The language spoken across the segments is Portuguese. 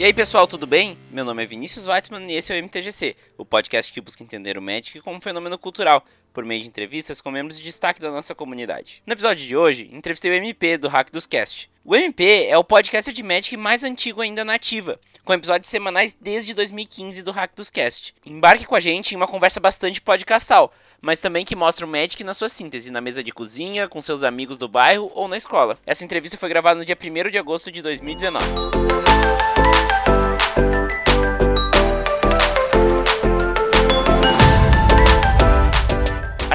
E aí pessoal, tudo bem? Meu nome é Vinícius Weitzman e esse é o MTGC, o podcast que busca entender o Magic como fenômeno cultural, por meio de entrevistas com membros de destaque da nossa comunidade. No episódio de hoje, entrevistei o MP do Hack dos Cast. O MP é o podcast de Magic mais antigo ainda na ativa, com episódios semanais desde 2015 do Hack dos Cast. Embarque com a gente em uma conversa bastante podcastal, mas também que mostra o Magic na sua síntese, na mesa de cozinha, com seus amigos do bairro ou na escola. Essa entrevista foi gravada no dia 1 de agosto de 2019.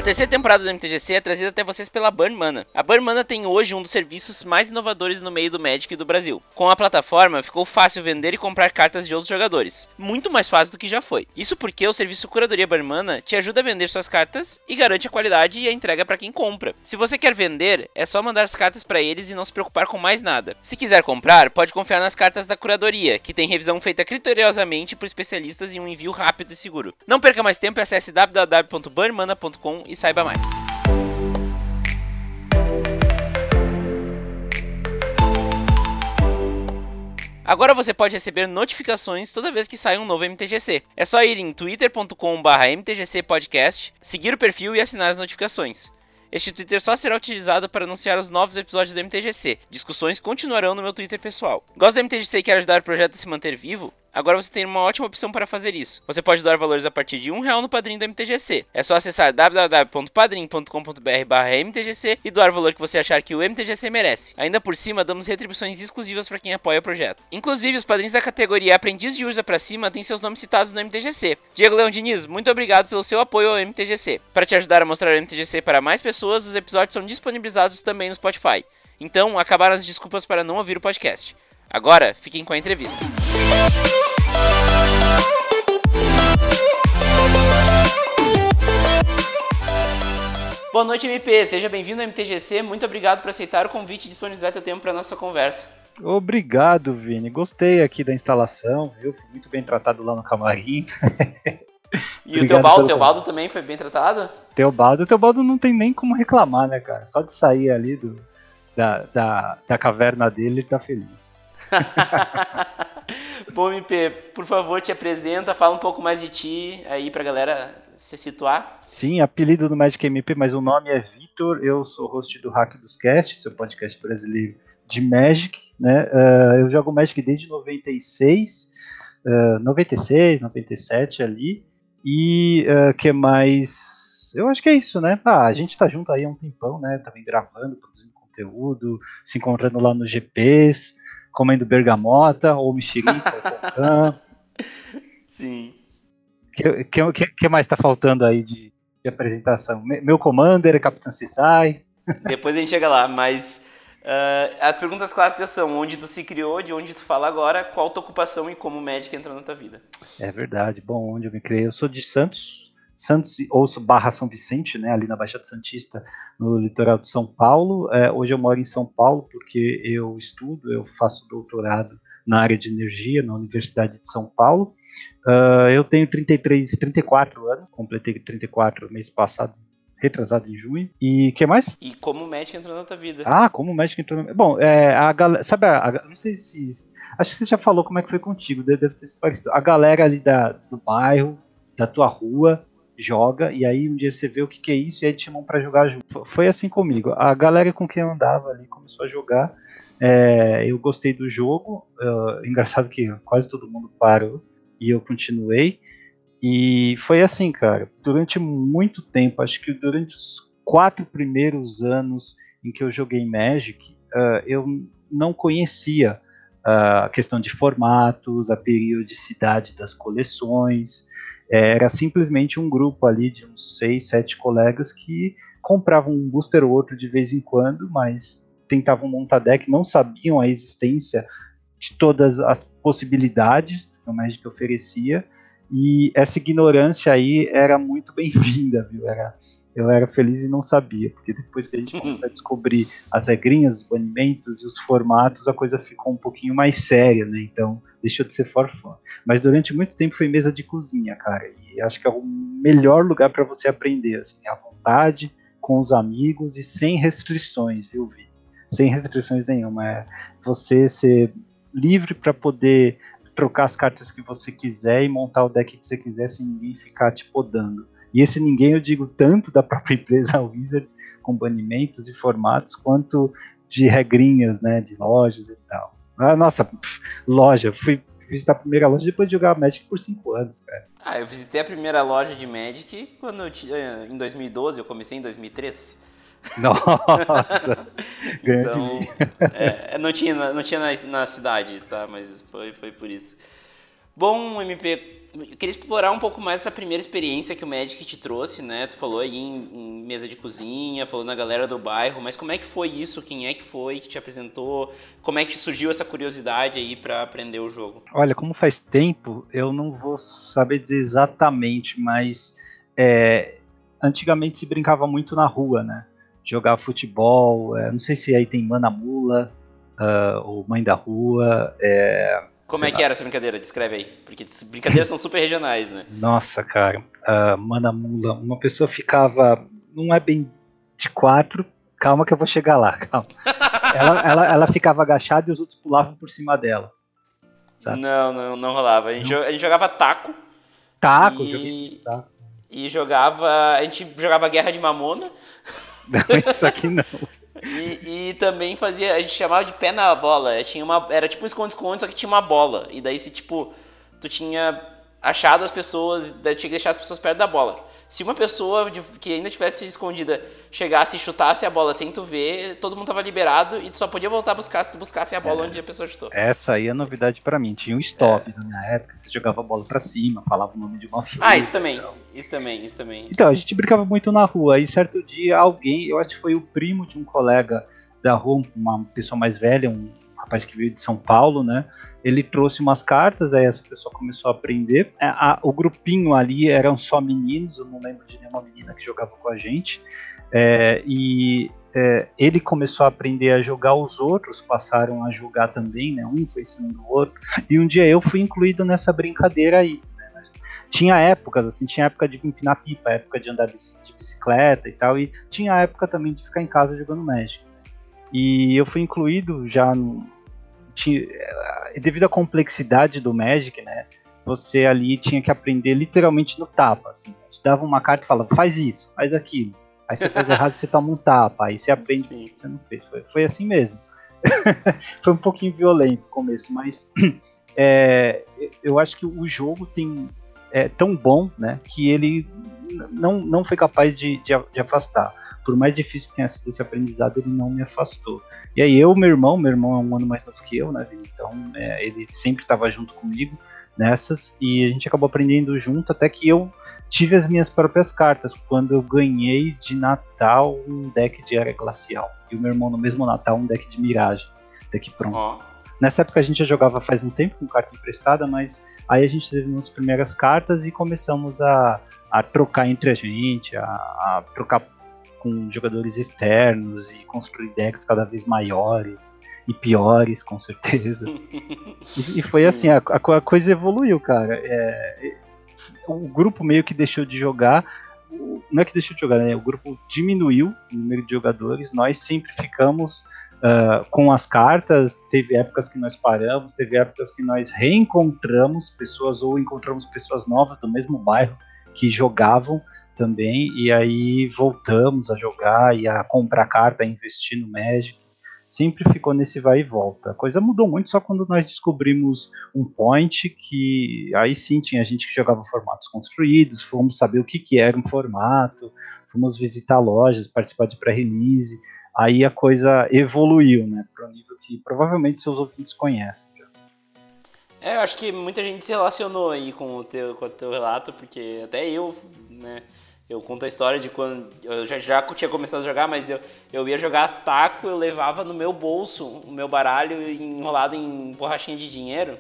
Terceira temporada do MTGC é trazida até vocês pela Burn Mana. A Burn Mana tem hoje um dos serviços mais inovadores no meio do Magic do Brasil. Com a plataforma, ficou fácil vender e comprar cartas de outros jogadores. Muito mais fácil do que já foi. Isso porque o serviço Curadoria Burn Mana te ajuda a vender suas cartas e garante a qualidade e a entrega para quem compra. Se você quer vender, é só mandar as cartas para eles e não se preocupar com mais nada. Se quiser comprar, pode confiar nas cartas da Curadoria, que tem revisão feita criteriosamente por especialistas e um envio rápido e seguro. Não perca mais tempo e acesse www.burnmana.com e saiba mais. Agora você pode receber notificações toda vez que sai um novo MTGC. É só ir em twitter.com/mtgcpodcast, seguir o perfil e assinar as notificações. Este Twitter só será utilizado para anunciar os novos episódios do MTGC. Discussões continuarão no meu Twitter pessoal. Gosta do MTGC e quer ajudar o projeto a se manter vivo? Agora você tem uma ótima opção para fazer isso. Você pode doar valores a partir de um real no padrinho do MTGC. É só acessar www.padrim.com.br/mtgc e doar o valor que você achar que o MTGC merece. Ainda por cima, damos retribuições exclusivas para quem apoia o projeto. Inclusive, os padrinhos da categoria Aprendiz de Urza para cima têm seus nomes citados no MTGC. Diego Leão Diniz, muito obrigado pelo seu apoio ao MTGC. Para te ajudar a mostrar o MTGC para mais pessoas, os episódios são disponibilizados também no Spotify. Então, acabaram as desculpas para não ouvir o podcast. Agora, fiquem com a entrevista. Boa noite, MP. Seja bem-vindo ao MTGC. Muito obrigado por aceitar o convite e disponibilizar seu tempo para nossa conversa. Obrigado, Vini. Gostei aqui da instalação, viu? Fui muito bem tratado lá no camarim. E o Teobaldo, Teobaldo também foi bem tratado? Teobaldo, o Teobaldo não tem nem como reclamar, né, cara? Só de sair ali do, da, da, da caverna dele, ele tá feliz. Bom, MP, por favor, te apresenta, fala um pouco mais de ti aí pra galera se situar. Sim, apelido do Magic MP, mas o nome é Vitor, eu sou host do Hack dos Cast, seu podcast brasileiro de Magic, né? Uh, eu jogo Magic desde 96, uh, 96, 97 ali, e uh, que mais... Eu acho que é isso, né? Ah, a gente tá junto aí há um tempão, né? Também gravando, produzindo conteúdo, se encontrando lá nos GPs, comendo bergamota ou mexerica ou Sim. O que, que, que, mais está faltando aí de, de, apresentação? Meu Commander, Capitão Cisai. Depois a gente chega lá, mas uh, as perguntas clássicas são onde tu se criou, de onde tu fala agora, qual tua ocupação e como médico entrou na tua vida. É verdade. Bom, onde eu me criei? Eu sou de Santos, Santos ou barra São Vicente, né, ali na Baixada Santista, no litoral de São Paulo. É, hoje eu moro em São Paulo porque eu estudo, eu faço doutorado na área de energia na Universidade de São Paulo. Uh, eu tenho 33, 34 anos, completei 34 mês passado, retrasado em junho. E que mais? E como médico entrou na tua vida? Ah, como médico entrou na Bom, é, a galera, sabe, a, a, não sei se acho que você já falou como é que foi contigo, deve ter sido parecido. A galera ali da, do bairro, da tua rua, joga, e aí um dia você vê o que, que é isso, e aí te chamam para jogar junto. Foi assim comigo. A galera com quem eu andava ali começou a jogar. É, eu gostei do jogo. Uh, engraçado que quase todo mundo parou e eu continuei. E foi assim, cara, durante muito tempo, acho que durante os quatro primeiros anos em que eu joguei Magic, uh, eu não conhecia a questão de formatos, a periodicidade das coleções, era simplesmente um grupo ali de uns seis, sete colegas que compravam um booster ou outro de vez em quando, mas tentavam montar deck, não sabiam a existência de todas as possibilidades que o Magic oferecia, e essa ignorância aí era muito bem-vinda, viu? Era, eu era feliz e não sabia, porque depois que a gente começou a descobrir as regrinhas, os banimentos e os formatos, a coisa ficou um pouquinho mais séria, né? Então, deixou de ser for fun. Mas durante muito tempo foi mesa de cozinha, cara, e acho que é o melhor lugar para você aprender, assim, à vontade, com os amigos e sem restrições, viu, Vi? Sem restrições nenhuma. É você ser livre para poder trocar as cartas que você quiser e montar o deck que você quiser sem ninguém ficar te podando. E esse ninguém eu digo tanto da própria empresa Wizards, com banimentos e formatos, quanto de regrinhas, né, de lojas e tal. Ah, nossa, pff, loja, fui visitar a primeira loja depois de jogar Magic por 5 anos, cara. Ah, eu visitei a primeira loja de Magic quando eu tinha, em 2012, eu comecei em 2003. Nossa, Então, é, não tinha, na- não tinha na, na cidade, tá? Mas foi, foi por isso. Bom, MP, eu queria explorar um pouco mais essa primeira experiência que o Magic te trouxe, né? Tu falou aí em, em mesa de cozinha, falou na galera do bairro, mas como é que foi isso? Quem é que foi que te apresentou? Como é que surgiu essa curiosidade aí pra aprender o jogo? Olha, como faz tempo, eu não vou saber dizer exatamente, mas é, antigamente se brincava muito na rua, né? Jogar futebol, é, não sei se aí tem Mana Mula, ah, ou Mãe da Rua. é, Como sei é que lá. era essa brincadeira? Descreve aí. Porque brincadeiras são super regionais, né? Nossa, cara, ah, Mana Mula, uma pessoa ficava, não é bem de quatro, calma que eu vou chegar lá, calma. Ela, ela, ela ficava agachada e os outros pulavam por cima dela. Sabe? Não, não, não rolava. A gente, jo- a gente jogava taco. Taco, e... joguei taco. E jogava. A gente jogava Guerra de Mamona. Não, isso aqui não. E, e também fazia. A gente chamava de pé na bola. Tinha uma, era tipo um esconde-esconde, só que tinha uma bola. E daí se tipo. Tu tinha achado as pessoas. Daí tinha que deixar as pessoas perto da bola. Se uma pessoa de- que ainda tivesse escondida chegasse e chutasse a bola sem tu ver, todo mundo tava liberado e tu só podia voltar a buscar se tu buscasse a bola onde a pessoa chutou. Essa aí é novidade pra mim. Tinha um stop na minha época, você jogava a bola pra cima, falava o nome de uma fruta. Ah, isso também. Isso também, isso também. Então, a gente brincava muito na rua. Aí certo dia alguém, eu acho que foi o primo de um colega da rua, uma pessoa mais velha, um rapaz que veio de São Paulo, né? Ele trouxe umas cartas, aí essa pessoa começou a aprender. É, a- o grupinho ali eram só meninos, eu não lembro de nenhuma menina que jogava com a gente. É, e é, ele começou a aprender a jogar, os outros passaram a jogar também, né? Um foi ensinando o outro. E um dia eu fui incluído nessa brincadeira aí. né? Tinha épocas, assim, tinha época de empinar pipa, época de andar de bicicleta e tal, e tinha época também de ficar em casa jogando Magic. E eu fui incluído já no. Eh, devido à complexidade do Magic, né? Você ali tinha que aprender literalmente no tapa. Assim, te dava uma carta e falava, faz isso, faz aquilo. Aí você faz errado, você toma um tapa. Aí você aprende Sim. que você não fez. Foi, foi assim mesmo. foi um pouquinho violento no começo, mas é, eu acho que o jogo tem é tão bom, né, que ele não, não foi capaz de, de, de afastar. Por mais difícil que tenha sido esse aprendizado, ele não me afastou. E aí eu, meu irmão, meu irmão é um ano mais novo que eu, né, então é, ele sempre estava junto comigo nessas e a gente acabou aprendendo junto até que eu tive as minhas próprias cartas quando eu ganhei de Natal um deck de Era Glacial e o meu irmão no mesmo Natal um deck de Mirage, deck pronto. Ó. Nessa época a gente já jogava faz um tempo com carta emprestada, mas aí a gente teve umas primeiras cartas e começamos a, a trocar entre a gente, a, a trocar com jogadores externos e construir decks cada vez maiores e piores, com certeza. E, e foi Sim. assim, a, a co- a coisa evoluiu, cara. É, é, o grupo meio que deixou de jogar. Não é que deixou de jogar, né? O grupo diminuiu o número de jogadores. Nós sempre ficamos ah, com as cartas. Teve épocas que nós paramos, teve épocas que nós reencontramos pessoas ou encontramos pessoas novas do mesmo bairro que jogavam também. E aí voltamos a jogar e a comprar carta, a investir no Magic sempre ficou nesse vai e volta. A coisa mudou muito só quando nós descobrimos um point que aí sim tinha gente que jogava formatos construídos, fomos saber o que, que era um formato, fomos visitar lojas, participar de pré-release, aí a coisa evoluiu, né, para um nível que provavelmente seus ouvintes conhecem. É, eu acho que muita gente se relacionou aí com o teu, com o teu relato, porque até eu, né, eu conto a história de quando eu já, já tinha começado a jogar, mas eu, eu ia jogar taco, eu levava no meu bolso o meu baralho enrolado em borrachinha de dinheiro,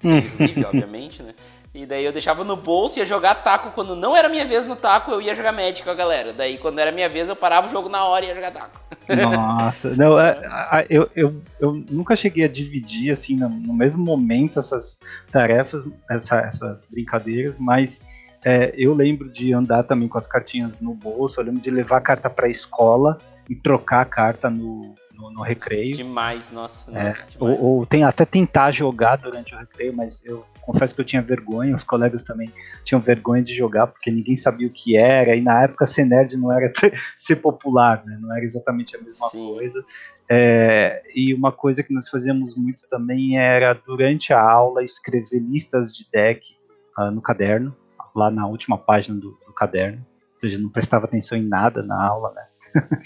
sem sleeve, obviamente, né, e daí eu deixava no bolso, ia jogar taco, quando não era minha vez no taco, eu ia jogar Magic com a galera, daí quando era minha vez eu parava o jogo na hora e ia jogar taco. Nossa, não, é, eu, eu, eu nunca cheguei a dividir assim no, no mesmo momento essas tarefas, essa- essas brincadeiras, mas é, eu lembro de andar também com as cartinhas no bolso, eu lembro de levar a carta para a escola em trocar a carta no, no, no recreio. Demais, nossa. É, nossa ou, ou, tem até tentar jogar durante o recreio, mas eu confesso que eu tinha vergonha, os colegas também tinham vergonha de jogar, porque ninguém sabia o que era, e na época ser nerd não era ser popular, né? não era exatamente a mesma Sim. coisa. É, e uma coisa que nós fazíamos muito também era, durante a aula, escrever listas de deck uh, no caderno, lá na última página do, do caderno, ou seja, não prestava atenção em nada na aula, né?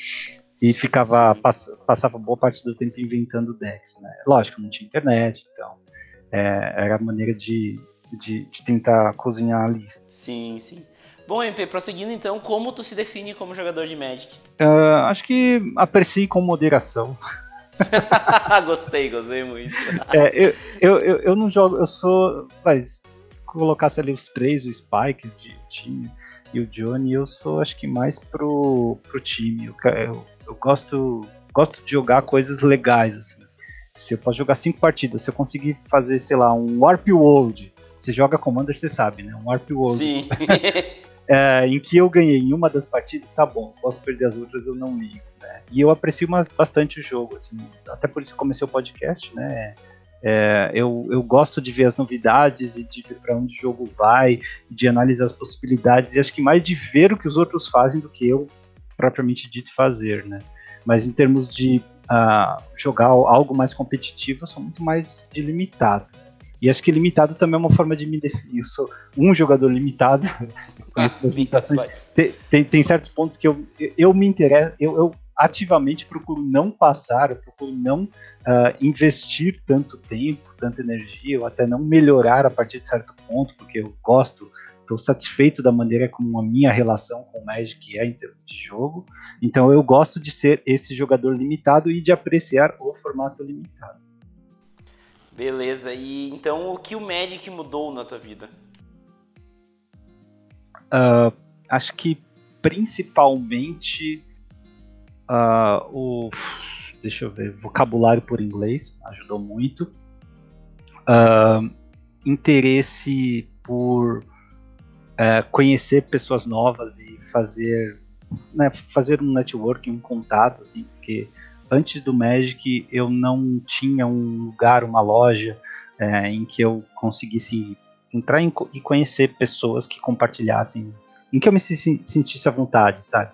e ficava pass, passava boa parte do tempo inventando decks, né? Lógico, não tinha internet, então é, era a maneira de, de, de, tentar cozinhar a lista. Sim, sim. Bom, MP, prosseguindo então, como tu se define como jogador de Magic? Uh, acho que aprecie com moderação. gostei, gostei muito. É, eu, eu, eu, eu, não jogo, eu sou. Mas, colocasse ali os três, o Spike de time e o Johnny, eu sou acho que mais pro, pro time. Eu, eu, eu gosto, gosto de jogar coisas legais, assim. Se eu posso jogar cinco partidas, se eu conseguir fazer, sei lá, um Warp World, você joga Commander, você sabe, né? Um Warp World. Sim. é, em que eu ganhei em uma das partidas, tá bom, posso perder as outras, eu não ligo, né? E eu aprecio bastante o jogo, assim, até por isso que comecei o podcast, né? É, eu, eu gosto de ver as novidades e de ver para onde o jogo vai, de analisar as possibilidades, e acho que mais de ver o que os outros fazem do que eu propriamente dito fazer, né? Mas em termos de uh, jogar algo mais competitivo, eu sou muito mais de limitado. E acho que limitado também é uma forma de me definir. Eu sou um jogador limitado. Ah, tem, tem, tem, certos pontos que eu, eu me interesso, eu, eu ativamente procuro não passar, eu procuro não uh, investir tanto tempo, tanta energia, ou até não melhorar a partir de certo ponto, porque eu gosto estou satisfeito da maneira como a minha relação com o Magic é em termos de jogo. Então eu gosto de ser esse jogador limitado e de apreciar o formato limitado. Beleza. E então o que o Magic mudou na tua vida? Uh, acho que principalmente uh, o deixa eu ver vocabulário por inglês ajudou muito. Uh, interesse por é, conhecer pessoas novas e fazer, né, fazer um networking, um contato, assim, porque antes do Magic eu não tinha um lugar, uma loja é, em que eu conseguisse entrar em, e conhecer pessoas que compartilhassem, em que eu me sentisse à vontade, sabe?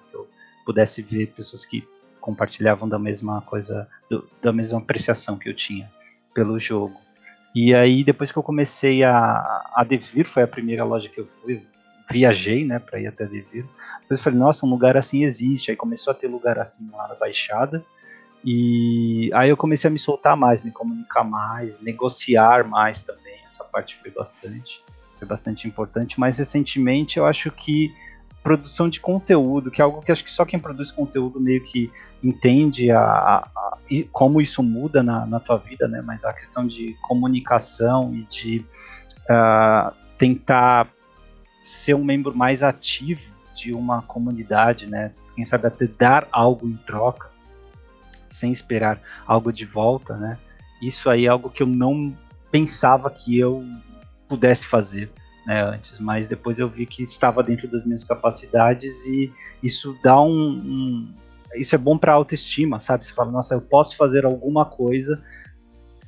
Pudesse ver pessoas que compartilhavam da mesma coisa, do, da mesma apreciação que eu tinha pelo jogo. E aí, depois que eu comecei a, a Devir, foi a primeira loja que eu fui, viajei, né, para ir até Devir. Depois eu falei, nossa, um lugar assim existe. Aí começou a ter lugar assim lá na Baixada. E aí eu comecei a me soltar mais, me comunicar mais, negociar mais também. Essa parte foi bastante, foi bastante importante. Mas recentemente eu acho que produção de conteúdo, que é algo que acho que só quem produz conteúdo meio que entende a, a, a como isso muda na, na tua vida, né? Mas a questão de comunicação e de uh, tentar ser um membro mais ativo de uma comunidade, né? Quem sabe até dar algo em troca, sem esperar algo de volta, né? Isso aí é algo que eu não pensava que eu pudesse fazer né, antes, mas depois eu vi que estava dentro das minhas capacidades e isso dá um, um isso é bom para autoestima, sabe? Você fala, nossa, eu posso fazer alguma coisa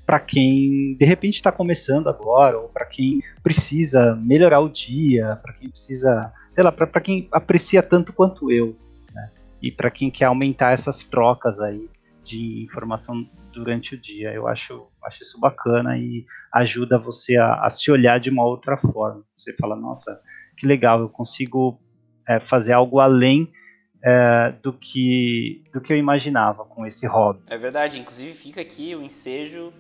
para quem de repente está começando agora, ou para quem precisa melhorar o dia, para quem precisa, sei lá, para quem aprecia tanto quanto eu, né? E para quem quer aumentar essas trocas aí de informação durante o dia. Eu acho, acho isso bacana e ajuda você a, a se olhar de uma outra forma. Você fala, nossa, que legal, eu consigo é, fazer algo além é, do, que, do que eu imaginava com esse hobby. É verdade, inclusive fica aqui o ensejo.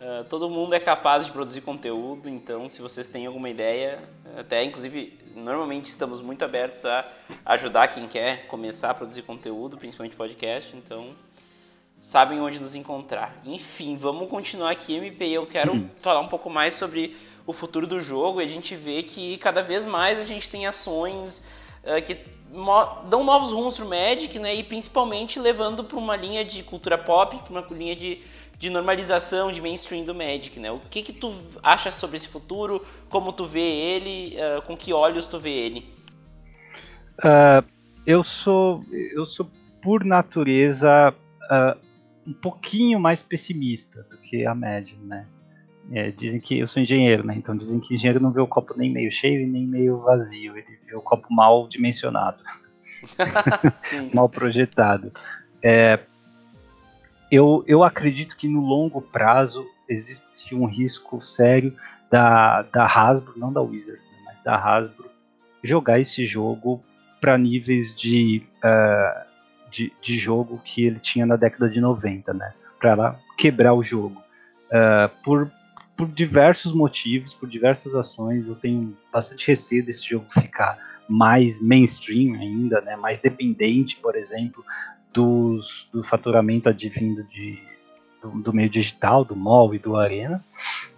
Uh, todo mundo é capaz de produzir conteúdo, então se vocês têm alguma ideia, até inclusive normalmente estamos muito abertos a ajudar quem quer começar a produzir conteúdo, principalmente podcast, então sabem onde nos encontrar. Enfim, vamos continuar aqui, MP. Eu quero uhum. falar um pouco mais sobre o futuro do jogo e a gente vê que cada vez mais a gente tem ações uh, que dão novos rumos pro Magic, né? E principalmente levando para uma linha de cultura pop, para uma linha de, de normalização, de mainstream do Magic, né? O que que tu acha sobre esse futuro? Como tu vê ele? Uh, com que olhos tu vê ele? Uh, eu sou eu sou por natureza, uh, um pouquinho mais pessimista do que a média, né? É, dizem que eu sou engenheiro, né? Então dizem que engenheiro não vê o copo nem meio cheio e nem meio vazio, ele vê o copo mal dimensionado, mal projetado. É, eu, eu acredito que no longo prazo existe um risco sério da, da Hasbro, não da Wizards, né, mas da Hasbro, jogar esse jogo para níveis de, uh, de, de, jogo que ele tinha na década de 90, né? Para quebrar o jogo. Uh, por, por diversos motivos, por diversas ações, eu tenho bastante receio desse jogo ficar mais mainstream ainda, né? mais dependente, por exemplo, dos, do faturamento advindo de, do, do meio digital, do mall e do arena.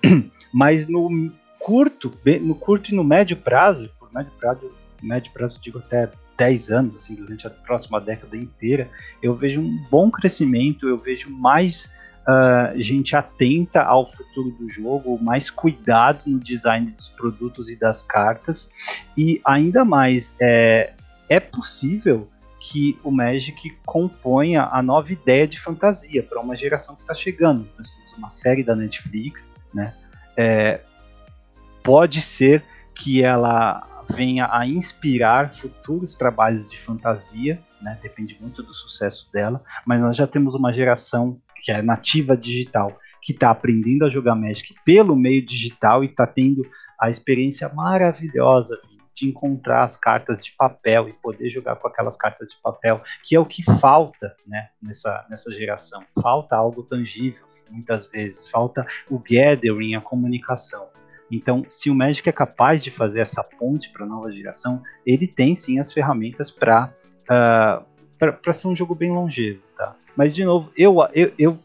Mas no curto, no curto e no médio prazo, por médio prazo, médio prazo digo até 10 anos, assim, durante a próxima década inteira, eu vejo um bom crescimento, eu vejo mais uh, gente atenta ao futuro do jogo, mais cuidado no design dos produtos e das cartas, e ainda mais, é, é possível que o Magic componha a nova ideia de fantasia para uma geração que está chegando. Nós temos uma série da Netflix, né? É, pode ser que ela venha a inspirar futuros trabalhos de fantasia, né? Depende muito do sucesso dela, mas nós já temos uma geração que é nativa digital que está aprendendo a jogar Magic pelo meio digital e está tendo a experiência maravilhosa de encontrar as cartas de papel e poder jogar com aquelas cartas de papel, que é o que falta né, nessa, nessa geração. Falta algo tangível, muitas vezes, falta o gathering, a comunicação. Então, se o Magic é capaz de fazer essa ponte para a nova geração, ele tem sim as ferramentas para uh, para ser um jogo bem longevo, tá? Mas de novo, eu, eu, eu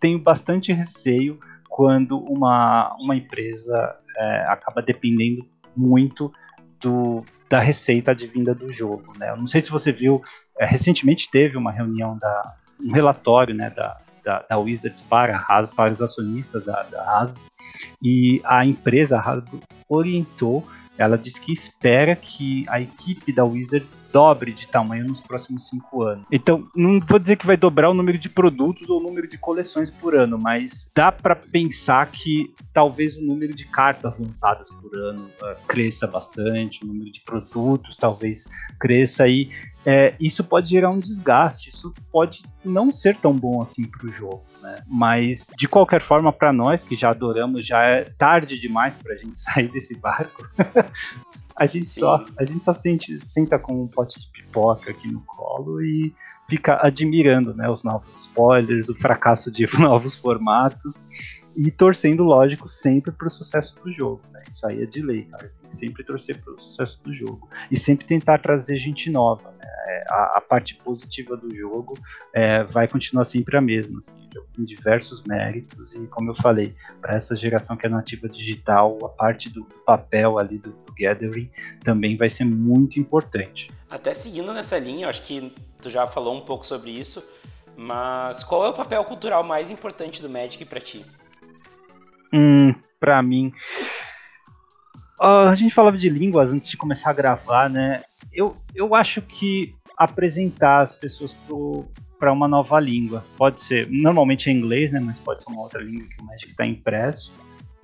tenho bastante receio quando uma, uma empresa é, acaba dependendo muito do, da receita advinda do jogo. Né? Eu não sei se você viu, é, recentemente teve uma reunião, da, um relatório né, da, da, da Wizards para, para os acionistas da, da Hasbro, e a empresa a Hasbro orientou ela diz que espera que a equipe da Wizards dobre de tamanho nos próximos cinco anos. Então, não vou dizer que vai dobrar o número de produtos ou o número de coleções por ano, mas dá para pensar que talvez o número de cartas lançadas por ano uh, cresça bastante, o número de produtos talvez cresça e é, isso pode gerar um desgaste, isso pode não ser tão bom assim para o jogo, né? Mas de qualquer forma, para nós que já adoramos, já é tarde demais para a gente sair desse barco. a gente Sim. só a gente só sente, senta com um pote de pipoca aqui no colo e fica admirando, né, os novos spoilers, o fracasso de novos formatos e torcendo, lógico, sempre para o sucesso do jogo. Né? Isso aí é de lei, cara. Tem que sempre torcer para o sucesso do jogo. E sempre tentar trazer gente nova. Né? É, a, a, parte positiva do jogo é, vai continuar sempre a mesma. Assim, tem diversos méritos. E, como eu falei, para essa geração que é nativa digital, a parte do papel ali do, do Gathering também vai ser muito importante. Até seguindo nessa linha, acho que tu já falou um pouco sobre isso. Mas qual é o papel cultural mais importante do Magic para ti? Hum, pra mim. Uh, a gente falava de línguas antes de começar a gravar, né? Eu, eu acho que apresentar as pessoas para uma nova língua. Pode ser, normalmente é inglês, né? Mas pode ser uma outra língua que o Magic está impresso.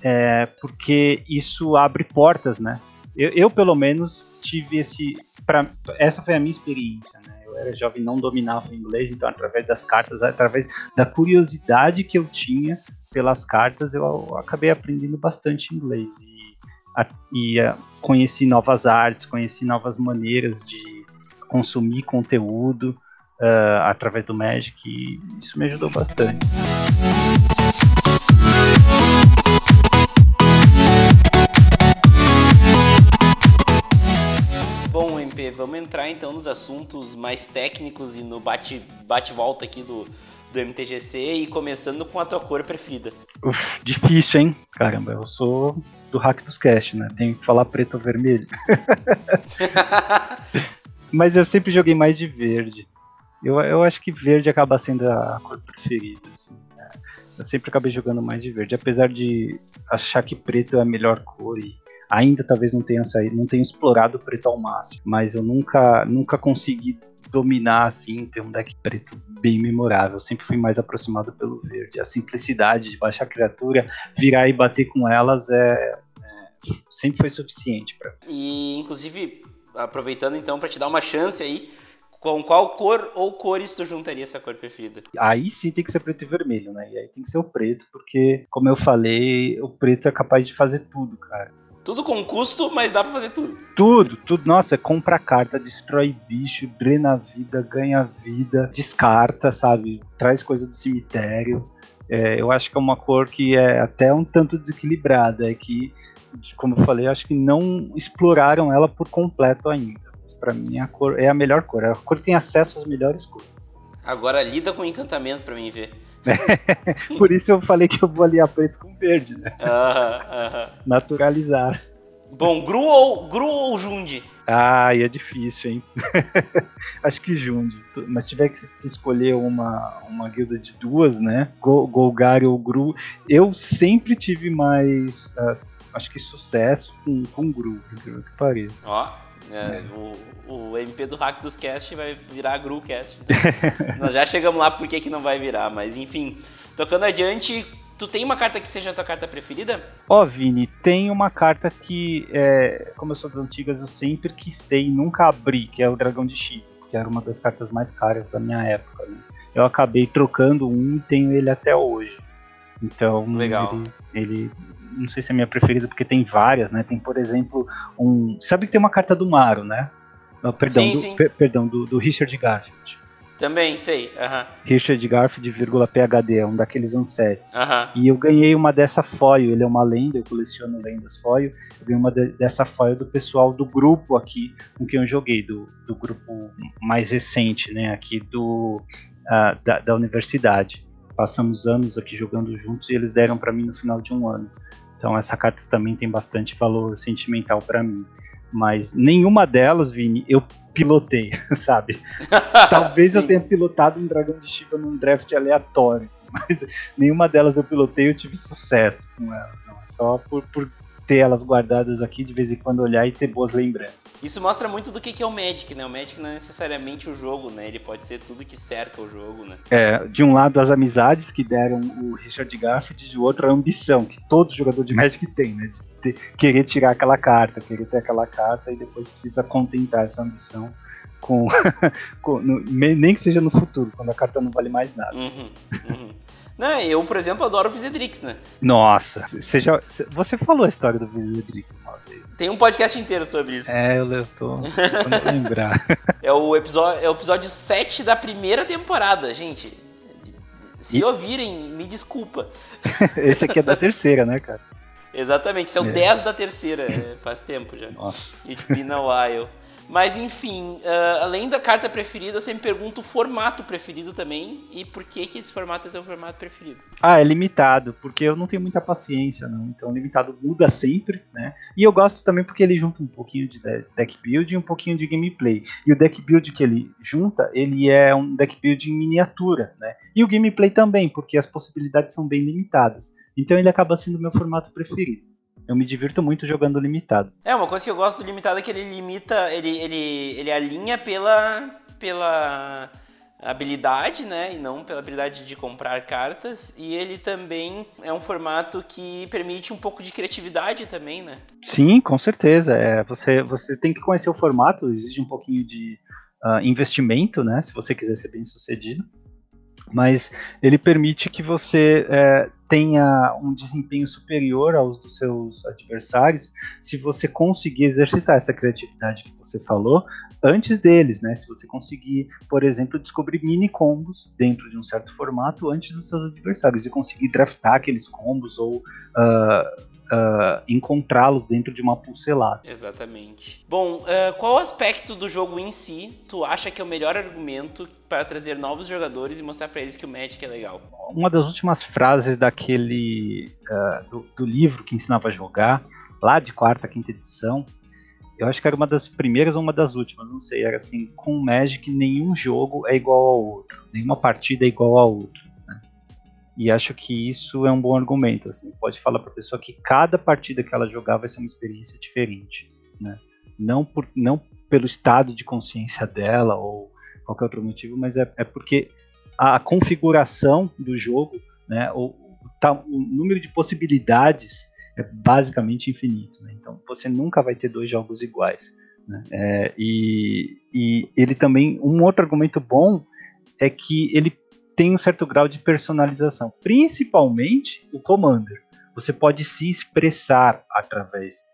É, porque isso abre portas, né? Eu, eu, pelo menos, tive esse. Pra, essa foi a minha experiência, né? Eu era jovem, não dominava o inglês, então, através das cartas, através da curiosidade que eu tinha pelas cartas, eu acabei aprendendo bastante inglês e, a, e a, conheci novas artes, conheci novas maneiras de consumir conteúdo uh, através do Magic e isso me ajudou bastante. Bom, MP, vamos entrar então nos assuntos mais técnicos e no bate-volta bate aqui do, do MTGC e começando com a tua cor preferida. Uf, difícil, hein? Caramba, eu sou do hack dos cast, né? Tem que falar preto ou vermelho. Mas eu sempre joguei mais de verde. Eu, eu acho que verde acaba sendo a cor preferida, assim. Eu sempre acabei jogando mais de verde, apesar de achar que preto é a melhor cor e Ainda talvez não tenha saído, não tenha explorado o preto ao máximo, mas eu nunca, nunca consegui dominar assim, ter um deck preto bem memorável. Eu sempre fui mais aproximado pelo verde. A simplicidade de baixar a criatura, virar e bater com elas é, é sempre foi suficiente para. E inclusive aproveitando então para te dar uma chance aí, com qual cor ou cores tu juntaria essa cor preferida? Aí sim tem que ser preto e vermelho, né? E aí tem que ser o preto, porque, como eu falei, o preto é capaz de fazer tudo, cara. Tudo com custo, mas dá pra fazer tudo. Tudo, tudo. Nossa, compra carta, destrói bicho, drena vida, ganha vida, descarta, sabe? Traz coisa do cemitério. É, eu acho que é uma cor que é até um tanto desequilibrada. É que, como eu falei, acho que não exploraram ela por completo ainda para mim a cor é a melhor cor. A cor tem acesso às melhores cores. Agora lida com encantamento para mim ver. Por isso eu falei que eu vou aliar preto com verde, né? Uh -huh, uh -huh. Naturalizar. Bom, Gru ou, Gru ou Jundi? Ah, é difícil, hein? Acho que Jundi. Mas se tiver que escolher uma, uma guilda de duas, né? Golgari ou Gru, eu sempre tive mais, acho que sucesso com, com Gru, que pareça. Ó, é. O, o MP do Hack dos Cast vai virar GruCast. Então, nós já chegamos lá, por que, que não vai virar? Mas enfim, tocando adiante, tu tem uma carta que seja a tua carta preferida? Ó, oh, Vini, tem uma carta que, é, como eu sou das antigas, eu sempre quis ter e nunca abri, que é o Dragão de Chifre, que era uma das cartas mais caras da minha época. Né? Eu acabei trocando um e tenho ele até hoje. Então, Legal. ele, ele não sei se é a minha preferida, porque tem várias, né? Tem, por exemplo, um. Sabe que tem uma carta do Maro, né? Não, perdão, sim, do, sim. Per, perdão, do, do, Richard Garfield. Também, sei. Uh -huh. Richard Garfield, vírgula PHD, é um daqueles ansets. Uh -huh. E eu ganhei uma dessa foil, ele é uma lenda, eu coleciono lendas foil. Eu ganhei uma de, dessa foil do pessoal do grupo aqui com quem eu joguei, do, do grupo mais recente, né? Aqui do, uh, da, da universidade. Passamos anos aqui jogando juntos e eles deram para mim no final de um ano. Então essa carta também tem bastante valor sentimental para mim. Mas nenhuma delas, Vini, eu pilotei, sabe? Talvez eu tenha pilotado um dragão de Shiva num draft aleatório, assim, mas nenhuma delas eu pilotei e eu tive sucesso com ela. Não, é só por, por ter elas guardadas aqui de vez em quando olhar e ter boas lembranças. Isso mostra muito do que é o Magic, né? O Magic não é necessariamente o jogo, né? Ele pode ser tudo que cerca o jogo, né? É, de um lado as amizades que deram o Richard Garfield, de outro a ambição que todo jogador de Magic tem, né? De ter, querer tirar aquela carta, querer ter aquela carta e depois precisa contentar essa ambição com, com no, nem que seja no futuro, quando a carta não vale mais nada. Uhum, uhum. Não, eu, por exemplo, adoro o Visedrix, né? Nossa, você, já, você falou a história do Visedrix uma vez. Tem um podcast inteiro sobre isso. É, eu tô tentando lembrar. É o, episódio, é o episódio 7 da primeira temporada, gente. Se e... ouvirem, me desculpa. Esse aqui é da terceira, né, cara? Exatamente, esse é o é. 10 da terceira, é, faz tempo já. Nossa. It's been a while. Mas enfim, uh, além da carta preferida, eu sempre pergunto o formato preferido também e por que que esse formato é teu formato preferido. Ah, é limitado, porque eu não tenho muita paciência, não. Então, limitado muda sempre, né? E eu gosto também porque ele junta um pouquinho de deck build e um pouquinho de gameplay. E o deck build que ele junta, ele é um deck build em miniatura, né? E o gameplay também, porque as possibilidades são bem limitadas. Então, ele acaba sendo meu formato preferido eu me divirto muito jogando limitado. É, uma coisa que eu gosto do limitado é que ele limita, ele, ele, ele alinha pela, pela habilidade, né, e não pela habilidade de comprar cartas, e ele também é um formato que permite um pouco de criatividade também, né? Sim, com certeza. É, você, você tem que conhecer o formato, exige um pouquinho de uh, investimento, né, se você quiser ser bem sucedido mas ele permite que você é, tenha um desempenho superior aos dos seus adversários se você conseguir exercitar essa criatividade que você falou antes deles, né? Se você conseguir, por exemplo, descobrir mini combos dentro de um certo formato antes dos seus adversários e conseguir draftar aqueles combos ou uh, uh, encontrá-los dentro de uma pulselada. Exatamente. Bom, uh, qual aspecto do jogo em si tu acha que é o melhor argumento para trazer novos jogadores e mostrar para eles que o Magic é legal? Uma das últimas frases daquele uh, do, do livro que ensinava a jogar, lá de quarta, quinta edição, eu acho que era uma das primeiras ou uma das últimas, não sei. Era assim: com o Magic, nenhum jogo é igual ao outro, nenhuma partida é igual ao outro. E acho que isso é um bom argumento. Assim, pode falar para a pessoa que cada partida que ela jogar vai ser uma experiência diferente, né? Não por não pelo estado de consciência dela ou qualquer outro motivo, mas é, é porque a configuração do jogo, né, o, tá, o número de possibilidades é basicamente infinito. Né? Então você nunca vai ter dois jogos iguais. Né? É, e, e ele também, um outro argumento bom é que ele tem um certo grau de personalização, principalmente o Commander. Você pode se expressar através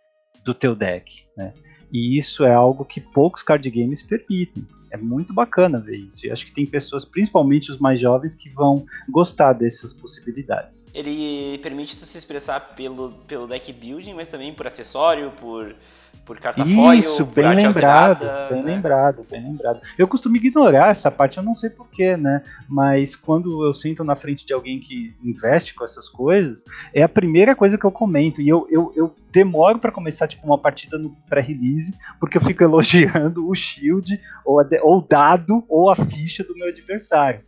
do teu deck, né? E isso é algo que poucos card games permitem. É muito bacana ver isso. E acho que tem pessoas, principalmente os mais jovens, que vão gostar dessas possibilidades. Ele permite tu se expressar pelo, pelo deck building, mas também por acessório, por por Isso, bem lembrado, alterada, bem né? lembrado, bem lembrado. Eu costumo ignorar essa parte, eu não sei porquê, né? Mas quando eu sinto na frente de alguém que investe com essas coisas, é a primeira coisa que eu comento. E eu, eu, eu demoro para começar tipo uma partida no pré-release, porque eu fico elogiando o shield, ou, ou o dado, ou a ficha do meu adversário,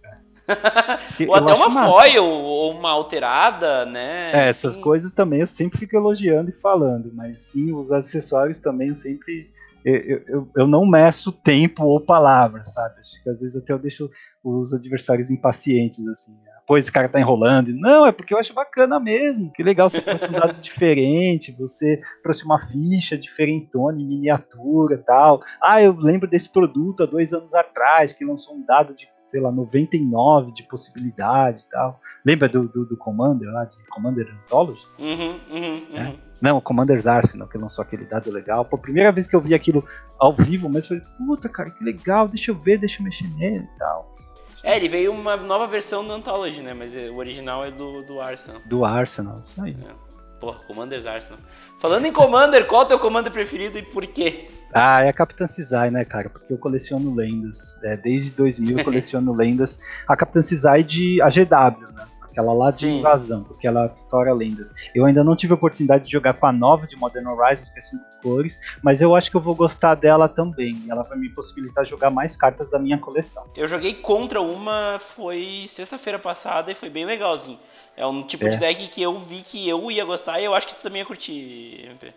ou até uma foil, ou uma alterada, né? É, essas sim. coisas também eu sempre fico elogiando e falando, mas sim, os acessórios também eu sempre. Eu, eu, eu não meço tempo ou palavras, sabe? Acho que às vezes até eu deixo os adversários impacientes, assim. Pô, esse cara tá enrolando. Não, é porque eu acho bacana mesmo. Que legal você trouxe um dado diferente, você trouxe uma ficha diferentona miniatura tal. Ah, eu lembro desse produto há dois anos atrás, que lançou um dado de sei lá, 99 de possibilidade e tal. Lembra do, do, do Commander lá, de Commander Anthology? Uhum, uhum, é? uhum. Não, Commander's Arsenal, que lançou aquele dado legal. Pô, primeira vez que eu vi aquilo ao vivo, mas eu falei, puta, cara, que legal, deixa eu ver, deixa eu mexer nele e tal. É, ele veio uma nova versão do Anthology, né? Mas o original é do, do Arsenal. Do Arsenal, isso aí. É. Porra, Commander's Arsenal. Falando em Commander, qual é o teu Commander preferido e por quê? Ah, é a Capitã Cisai, né, cara? Porque eu coleciono lendas. É, desde 2000 eu coleciono lendas. A Capitã Cisai de AGW, né? Aquela lá de Sim. invasão, porque ela tutora lendas. Eu ainda não tive a oportunidade de jogar com a nova de Modern Horizons, que é cinco cores, mas eu acho que eu vou gostar dela também. Ela vai me possibilitar jogar mais cartas da minha coleção. Eu joguei contra uma, foi sexta-feira passada e foi bem legalzinho. É um tipo é. de deck que eu vi que eu ia gostar e eu acho que tu também ia curtir, MP.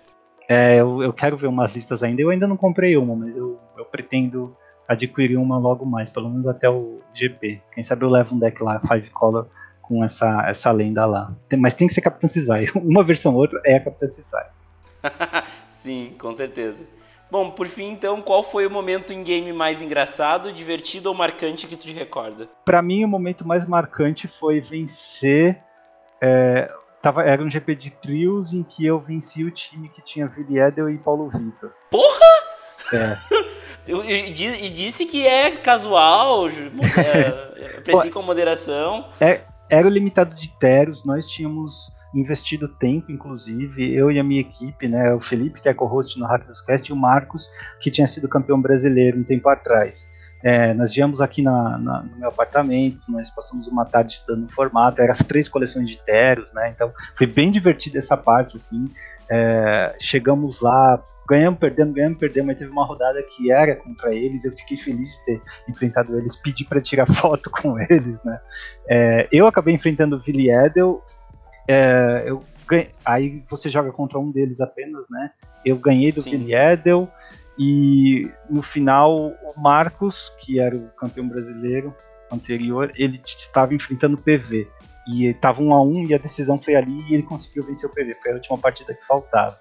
É, eu, eu quero ver umas listas ainda. Eu ainda não comprei uma, mas eu, eu pretendo adquirir uma logo mais, pelo menos até o GP. Quem sabe eu levo um deck lá, Five Color, com essa, essa lenda lá. Tem, mas tem que ser Capitã Cisai. Uma versão ou outra é a Capitã Cisai. Sim, com certeza. Bom, por fim, então, qual foi o momento em game mais engraçado, divertido ou marcante que tu te recorda? Para mim, o momento mais marcante foi vencer é, Tava, era um GP de trios em que eu venci o time que tinha Vili Edel e Paulo Vitor. Porra! É. e, disse que é casual, é, aprecia com moderação. É, era o limitado de teros, nós tínhamos investido tempo, inclusive, eu e a minha equipe, né, o Felipe, que é co-host no Hackers Cast, e o Marcos, que tinha sido campeão brasileiro um tempo atrás. É, nós viemos aqui na, na, no meu apartamento, nós passamos uma tarde estudando o formato, eram as três coleções de teros, né? Então foi bem divertido essa parte, assim. É, chegamos lá, ganhamos, perdemos, ganhamos, perdemos, mas teve uma rodada que era contra eles, eu fiquei feliz de ter enfrentado eles, pedi para tirar foto com eles, né? É, eu acabei enfrentando o Vili Edel, é, eu ganhei, aí você joga contra um deles apenas, né? Eu ganhei do Vili Edel, e no final, o Marcos, que era o campeão brasileiro anterior, ele estava enfrentando o PV. E estava um a um e a decisão foi ali e ele conseguiu vencer o PV. Foi a última partida que faltava.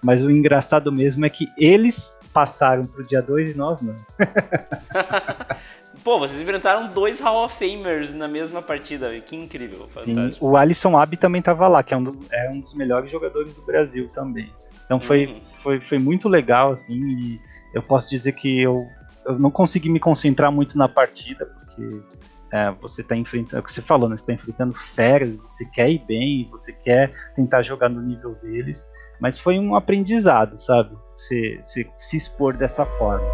Mas o engraçado mesmo é que eles passaram pro dia 2 e nós não. Pô, vocês enfrentaram dois Hall of Famers na mesma partida, que incrível, fantástico. Sim, o Alisson Abi também estava lá, que é um, do, é um dos melhores jogadores do Brasil também. Então foi, uhum. foi, foi muito legal, assim, e eu posso dizer que eu, eu não consegui me concentrar muito na partida, porque é, você está enfrentando, é o que você falou, né? Você está enfrentando feras, você quer ir bem, você quer tentar jogar no nível deles, mas foi um aprendizado, sabe? Se, se, se expor dessa forma.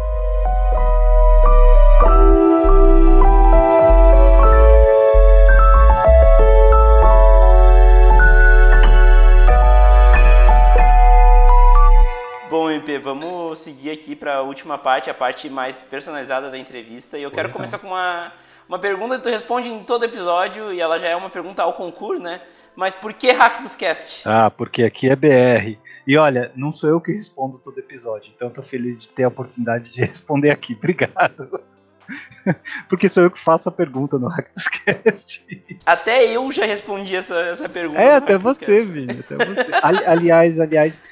MP, vamos seguir aqui para a última parte, a parte mais personalizada da entrevista. E eu quero começar com uma, Uma pergunta que tu responde em todo episódio e ela já é uma pergunta ao concurso, né? Mas por que Hack dos Cast? Ah, porque aqui é BR. E olha, não sou eu que respondo todo episódio, então tô feliz de ter a oportunidade de responder aqui. Obrigado. Porque sou eu que faço a pergunta no Hackcast. Até eu já respondi essa, essa pergunta. É, até você, Vini. Até você. Ali, aliás, aliás,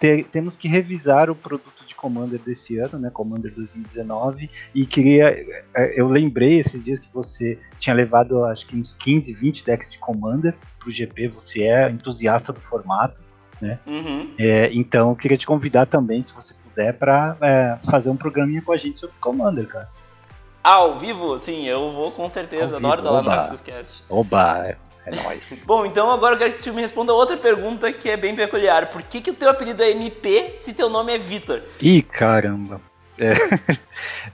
te, temos que revisar o produto de Commander desse ano, né? Commander 2019. E queria. É, eu lembrei esses dias que você tinha levado acho que uns 15, 20 decks de Commander pro GP. Você é entusiasta do formato né? Uhum. É, então, eu queria te convidar também, se você puder, para é, fazer um programinha com a gente sobre Commander, cara. Ao vivo? Sim, eu vou com certeza. Adoro estar lá no Rapidoscast. Oba, é, nóis. Bom, então agora eu quero que tu me responda outra pergunta que é bem peculiar. Por que, que o teu apelido é MP se teu nome é Vitor? Ih, caramba. É,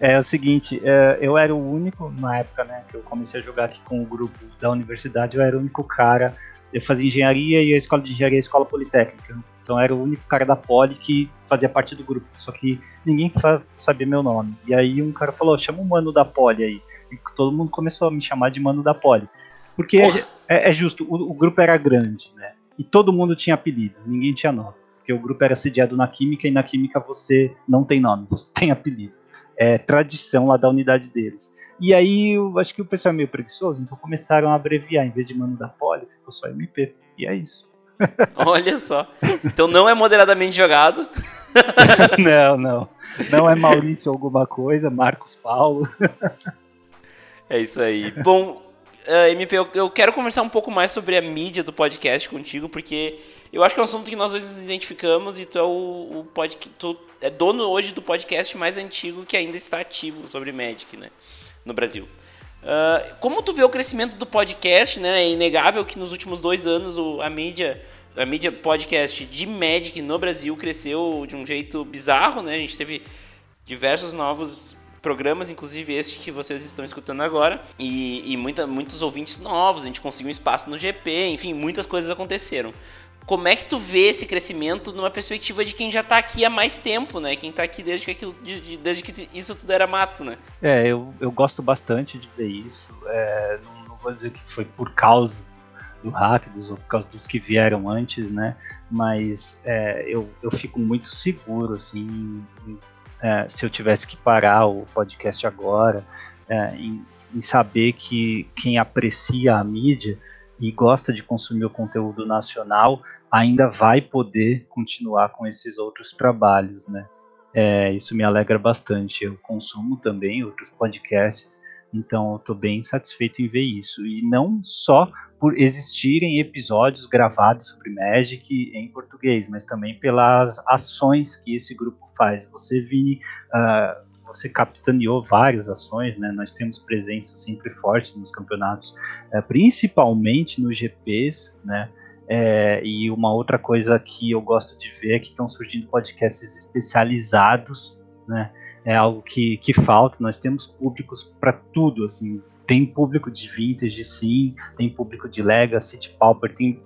é o seguinte, é, eu era o único, na época né, que eu comecei a jogar aqui com o grupo da universidade, eu era o único cara eu fazia engenharia e a escola de engenharia é a escola politécnica. Então era o único cara da poli que fazia parte do grupo, só que ninguém sabia meu nome. E aí um cara falou, chama o mano da poli aí. E todo mundo começou a me chamar de mano da poli. Porque é, é, é, justo, o, o, grupo era grande, né? E todo mundo tinha apelido, ninguém tinha nome. Porque o grupo era sediado na química e na química você não tem nome, você tem apelido. É tradição lá da unidade deles. E aí, eu acho que o pessoal é meio preguiçoso, então começaram a abreviar, em vez de mano da poli, ficou só MP. E é isso. Olha só. Então não é moderadamente jogado. não, não. Não é Maurício alguma coisa, Marcos Paulo. é isso aí. Bom, uh, MP, eu, eu, quero conversar um pouco mais sobre a mídia do podcast contigo, porque eu acho que é um assunto que nós dois nos identificamos e tu é o, o é dono hoje do podcast mais antigo que ainda está ativo sobre Magic, né? no Brasil. Uh, como tu vê o crescimento do podcast, né? É inegável que nos últimos dois anos o, a mídia a mídia podcast de Magic no Brasil cresceu de um jeito bizarro, né? A gente teve diversos novos programas, inclusive este que vocês estão escutando agora, e, e muita, muitos ouvintes novos, a gente conseguiu um espaço no GP, enfim, muitas coisas aconteceram como é que tu vê esse crescimento numa perspectiva de quem já está aqui há mais tempo, né? Quem está aqui desde que, aquilo, desde que isso tudo era mato, né? É, eu, eu gosto bastante de ver isso. É, não, não, vou dizer que foi por causa do hack, dos, ou por causa dos que vieram antes, né? Mas é, eu, eu fico muito seguro, assim, é, se eu tivesse que parar o podcast agora, é, em, em saber que quem aprecia a mídia e gosta de consumir o conteúdo nacional ainda vai poder continuar com esses outros trabalhos, né? É, isso me alegra bastante. Eu consumo também outros podcasts, então eu estou bem satisfeito em ver isso. E não só por existirem episódios gravados sobre Magic em português, mas também pelas ações que esse grupo faz. Você, Vini, uh, você capitaneou várias ações, né? Nós temos presença sempre forte nos campeonatos, é, principalmente nos GPs, né? É, e uma outra coisa que eu gosto de ver é que estão surgindo podcasts especializados, né? É algo que, que falta. Nós temos públicos para tudo, assim. Tem público de vintage, sim. Tem público de legacy, de pauper, tem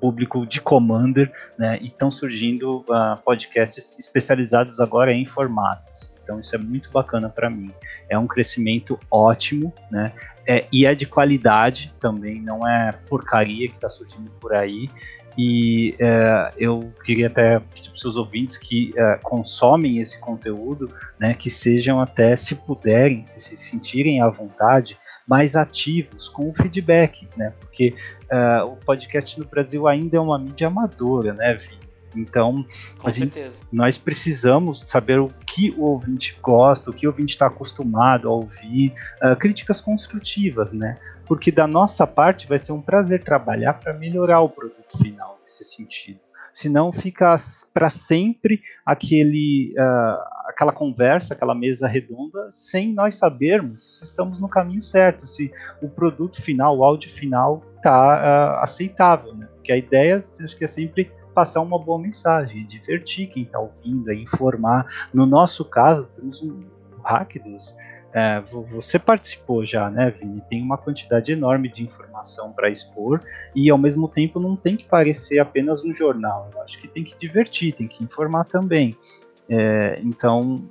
público de Commander, né? E estão surgindo uh, podcasts especializados agora em formatos. Então isso é muito bacana para mim. É um crescimento ótimo, né? É, e é de qualidade também, não é porcaria que está surgindo por aí. E é, eu queria até pedir para os seus ouvintes que é, consomem esse conteúdo, né, que sejam até, se puderem, se se sentirem à vontade, mais ativos com o feedback, né? Porque é, o podcast no Brasil ainda é uma mídia amadora, né, Vi? Então, Com certeza. nós precisamos saber o que o ouvinte gosta, o que o ouvinte está acostumado a ouvir, uh, críticas construtivas, né? Porque da nossa parte vai ser um prazer trabalhar para melhorar o produto final nesse sentido. Senão fica para sempre aquele, uh, aquela conversa, aquela mesa redonda, sem nós sabermos se estamos no caminho certo, se o produto final, o áudio final está uh, aceitável, né? Porque a ideia, acho que é sempre passar uma boa mensagem, divertir quem está ouvindo, informar. No nosso caso, temos um hack dos. É, você participou já, né, Vini? Tem uma quantidade enorme de informação para expor e, ao mesmo tempo, não tem que parecer apenas um jornal. Eu acho que tem que divertir, tem que informar também. É, então,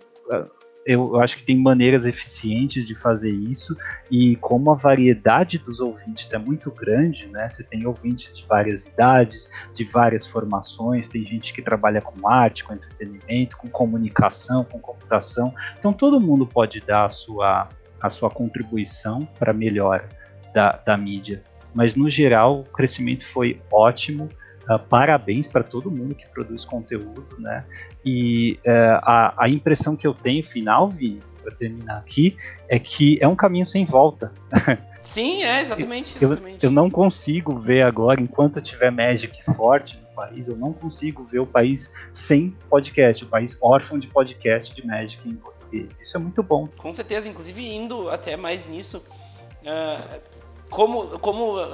eu, acho que tem maneiras eficientes de fazer isso e como a variedade dos ouvintes é muito grande, né? Você tem ouvintes de várias idades, de várias formações, tem gente que trabalha com arte, com entretenimento, com comunicação, com computação. Então todo mundo pode dar a sua, a sua contribuição para a melhora da, da mídia. Mas no geral o crescimento foi ótimo. Uh, parabéns para todo mundo que produz conteúdo, né? E uh, a, a, impressão que eu tenho final, Vi, para terminar aqui, é que é um caminho sem volta. Sim, é, exatamente. exatamente. Eu, eu, não consigo ver agora, enquanto tiver Magic forte no país, eu não consigo ver o país sem podcast, o país órfão de podcast de Magic em português. Isso é muito bom. Com certeza, inclusive indo até mais nisso. Uh, como, como uh,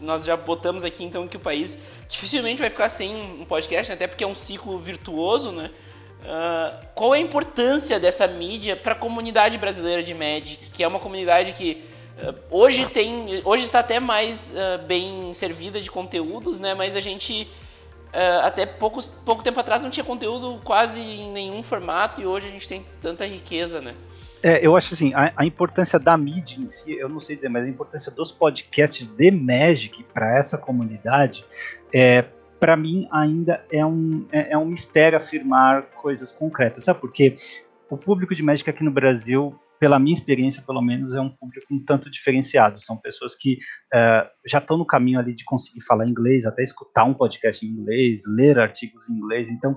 nós já botamos aqui então que o país dificilmente vai ficar sem um podcast, né? até porque é um ciclo virtuoso, né? Uh, qual é a importância dessa mídia para a comunidade brasileira de Magic, que é uma comunidade que uh, hoje tem, hoje está até mais bem servida de conteúdos, né? Mas a gente até poucos, pouco tempo atrás não tinha conteúdo quase em nenhum formato e hoje a gente tem tanta riqueza, né? É, eu acho assim, a, a, importância da mídia em si, eu não sei dizer, mas a importância dos podcasts de Magic para essa comunidade, é, para mim ainda é um, é, é, um mistério afirmar coisas concretas, sabe? Porque o público de Magic aqui no Brasil, pela minha experiência pelo menos, é um público um tanto diferenciado. São pessoas que é, já estão no caminho ali de conseguir falar inglês, até escutar um podcast em inglês, ler artigos em inglês. Então,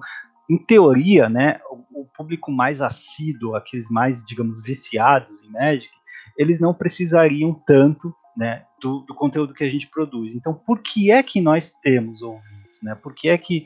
em teoria, né, o, o, público mais assíduo, aqueles mais, digamos, viciados em Magic, eles não precisariam tanto né, do, do, conteúdo que a gente produz. Então, por que é que nós temos ouvintes? Né? Por que é que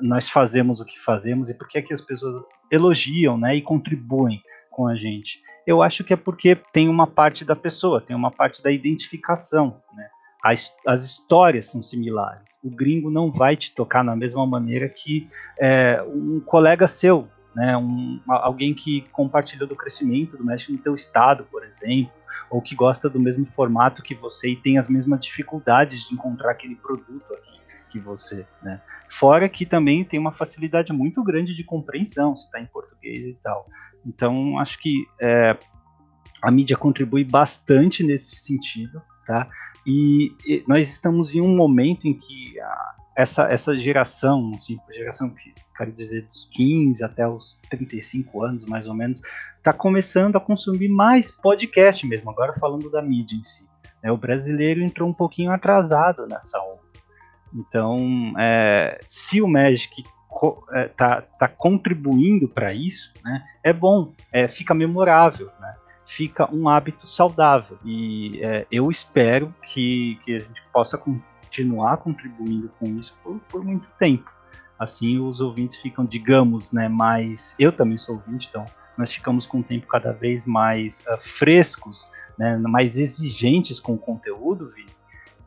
nós fazemos o que fazemos e por que é que as pessoas elogiam né, e contribuem com a gente? Eu acho que é porque tem uma parte da pessoa, tem uma parte da identificação. Né? As, as histórias são similares. O gringo não vai te tocar na mesma maneira que é, um colega seu, né, um, alguém que compartilha do crescimento do México no teu estado, por exemplo, ou que gosta do mesmo formato que você e tem as mesmas dificuldades de encontrar aquele produto aqui que você, né? Fora que também tem uma facilidade muito grande de compreensão, se está em português e tal. Então, acho que é, a mídia contribui bastante nesse sentido, tá? E, e, nós estamos em um momento em que a, essa, essa geração, assim, geração que quero dizer dos 15 até os 35 anos, mais ou menos, está começando a consumir mais podcast mesmo, agora falando da mídia em si. Né? O brasileiro entrou um pouquinho atrasado nessa onda. Então, é, se o Magic está é, tá contribuindo para isso, né, é bom, é, fica memorável. Né? Fica um hábito saudável. E é, eu espero que, que a gente possa continuar contribuindo com isso por, por muito tempo. Assim, os ouvintes ficam, digamos, né, mais. Eu também sou ouvinte, então nós ficamos com o tempo cada vez mais uh, frescos, né, mais exigentes com o conteúdo, Vi,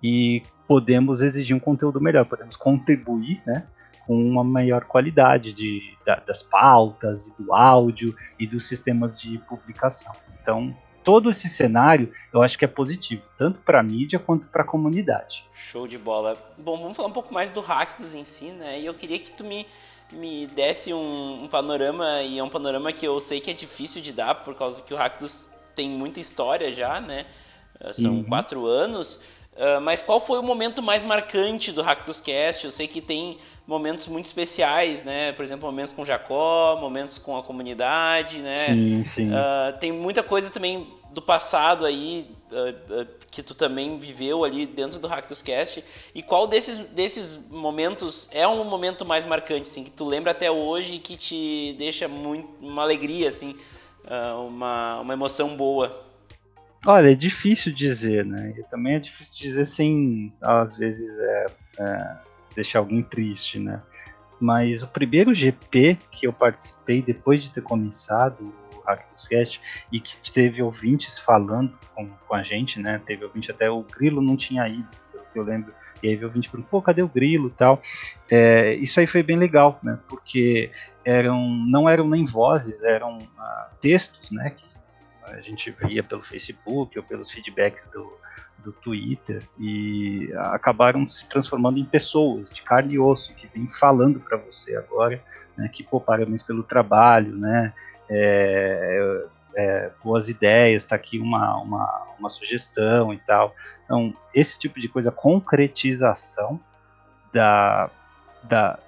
e podemos exigir um conteúdo melhor, podemos contribuir, né, com uma maior qualidade de, da, das pautas, do áudio e dos sistemas de publicação. Então, todo esse cenário eu acho que é positivo, tanto para a mídia quanto para a comunidade. Show de bola. Bom, vamos falar um pouco mais do Ractus em si, né? E eu queria que tu me, me desse um, um, panorama, e é um panorama que eu sei que é difícil de dar, por causa que o Ractus tem muita história já, né? São uhum. quatro anos. Uh, mas qual foi o momento mais marcante do Ractus Cast? Eu sei que tem momentos muito especiais, né? Por exemplo, momentos com Jacó, momentos com a comunidade, né? Sim, sim. Uh, tem muita coisa também do passado aí uh, uh, que tu também viveu ali dentro do Cast. E qual desses, desses momentos é um momento mais marcante, assim, que tu lembra até hoje e que te deixa muito uma alegria, assim, uma, uma emoção boa? Olha, é difícil dizer, né? E também é difícil dizer sem, às vezes, é, é deixar alguém triste, né? Mas o primeiro GP que eu participei depois de ter começado o Hackcast e que teve ouvintes falando com, com a gente, né? Teve ouvinte até o Grilo não tinha ido, eu lembro. E aí veio ouvinte perguntou, pô, cadê o Grilo e tal? É, isso aí foi bem legal, né? Porque eram, não eram nem vozes, eram uh, textos, né? Que a gente via pelo Facebook ou pelos feedbacks do, do Twitter e acabaram se transformando em pessoas de carne e osso que vêm falando para você agora, né, que pô, parabéns pelo trabalho, né, é, é, boas ideias, está aqui uma, uma, uma sugestão e tal. Então, esse tipo de coisa, concretização da, da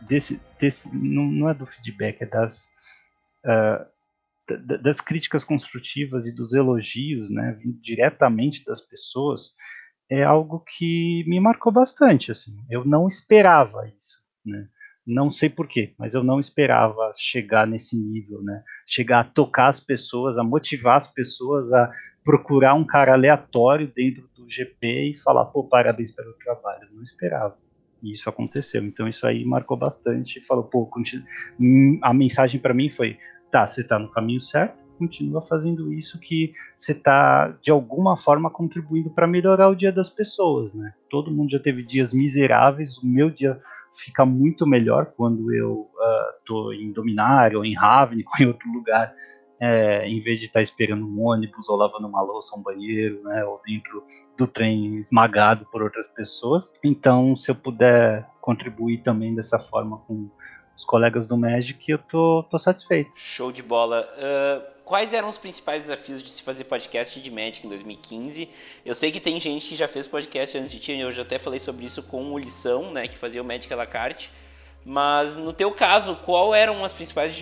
desse, desse não, não é do feedback, é das, uh, das críticas construtivas e dos elogios, né, diretamente das pessoas, é algo que me marcou bastante, assim. Eu não esperava isso, né? Não sei porquê, mas eu não esperava chegar nesse nível, né? Chegar a tocar as pessoas, a motivar as pessoas a procurar um cara aleatório dentro do GP e falar, pô, parabéns pelo trabalho. Eu não esperava. E isso aconteceu. Então isso aí marcou bastante. Falou, pô, hum, a mensagem para mim foi, tá, você tá no caminho certo, continua fazendo isso que você está de alguma forma contribuindo para melhorar o dia das pessoas, né? Todo mundo já teve dias miseráveis, o meu dia fica muito melhor quando eu estou uh, em Dominário, ou em Ravnik, ou em outro lugar, é, em vez de estar tá esperando um ônibus, ou lavando uma louça, um banheiro, né, ou dentro do trem esmagado por outras pessoas. Então, se eu puder contribuir também dessa forma com os colegas do Magic, eu tô, tô satisfeito. Show de bola. Uh quais eram os principais desafios de se fazer podcast de Magic em 2015? Eu sei que tem gente que já fez podcast antes de ti, eu já até falei sobre isso com o Lição, né, que fazia o Magic à la carte. Mas no teu caso, qual eram os principais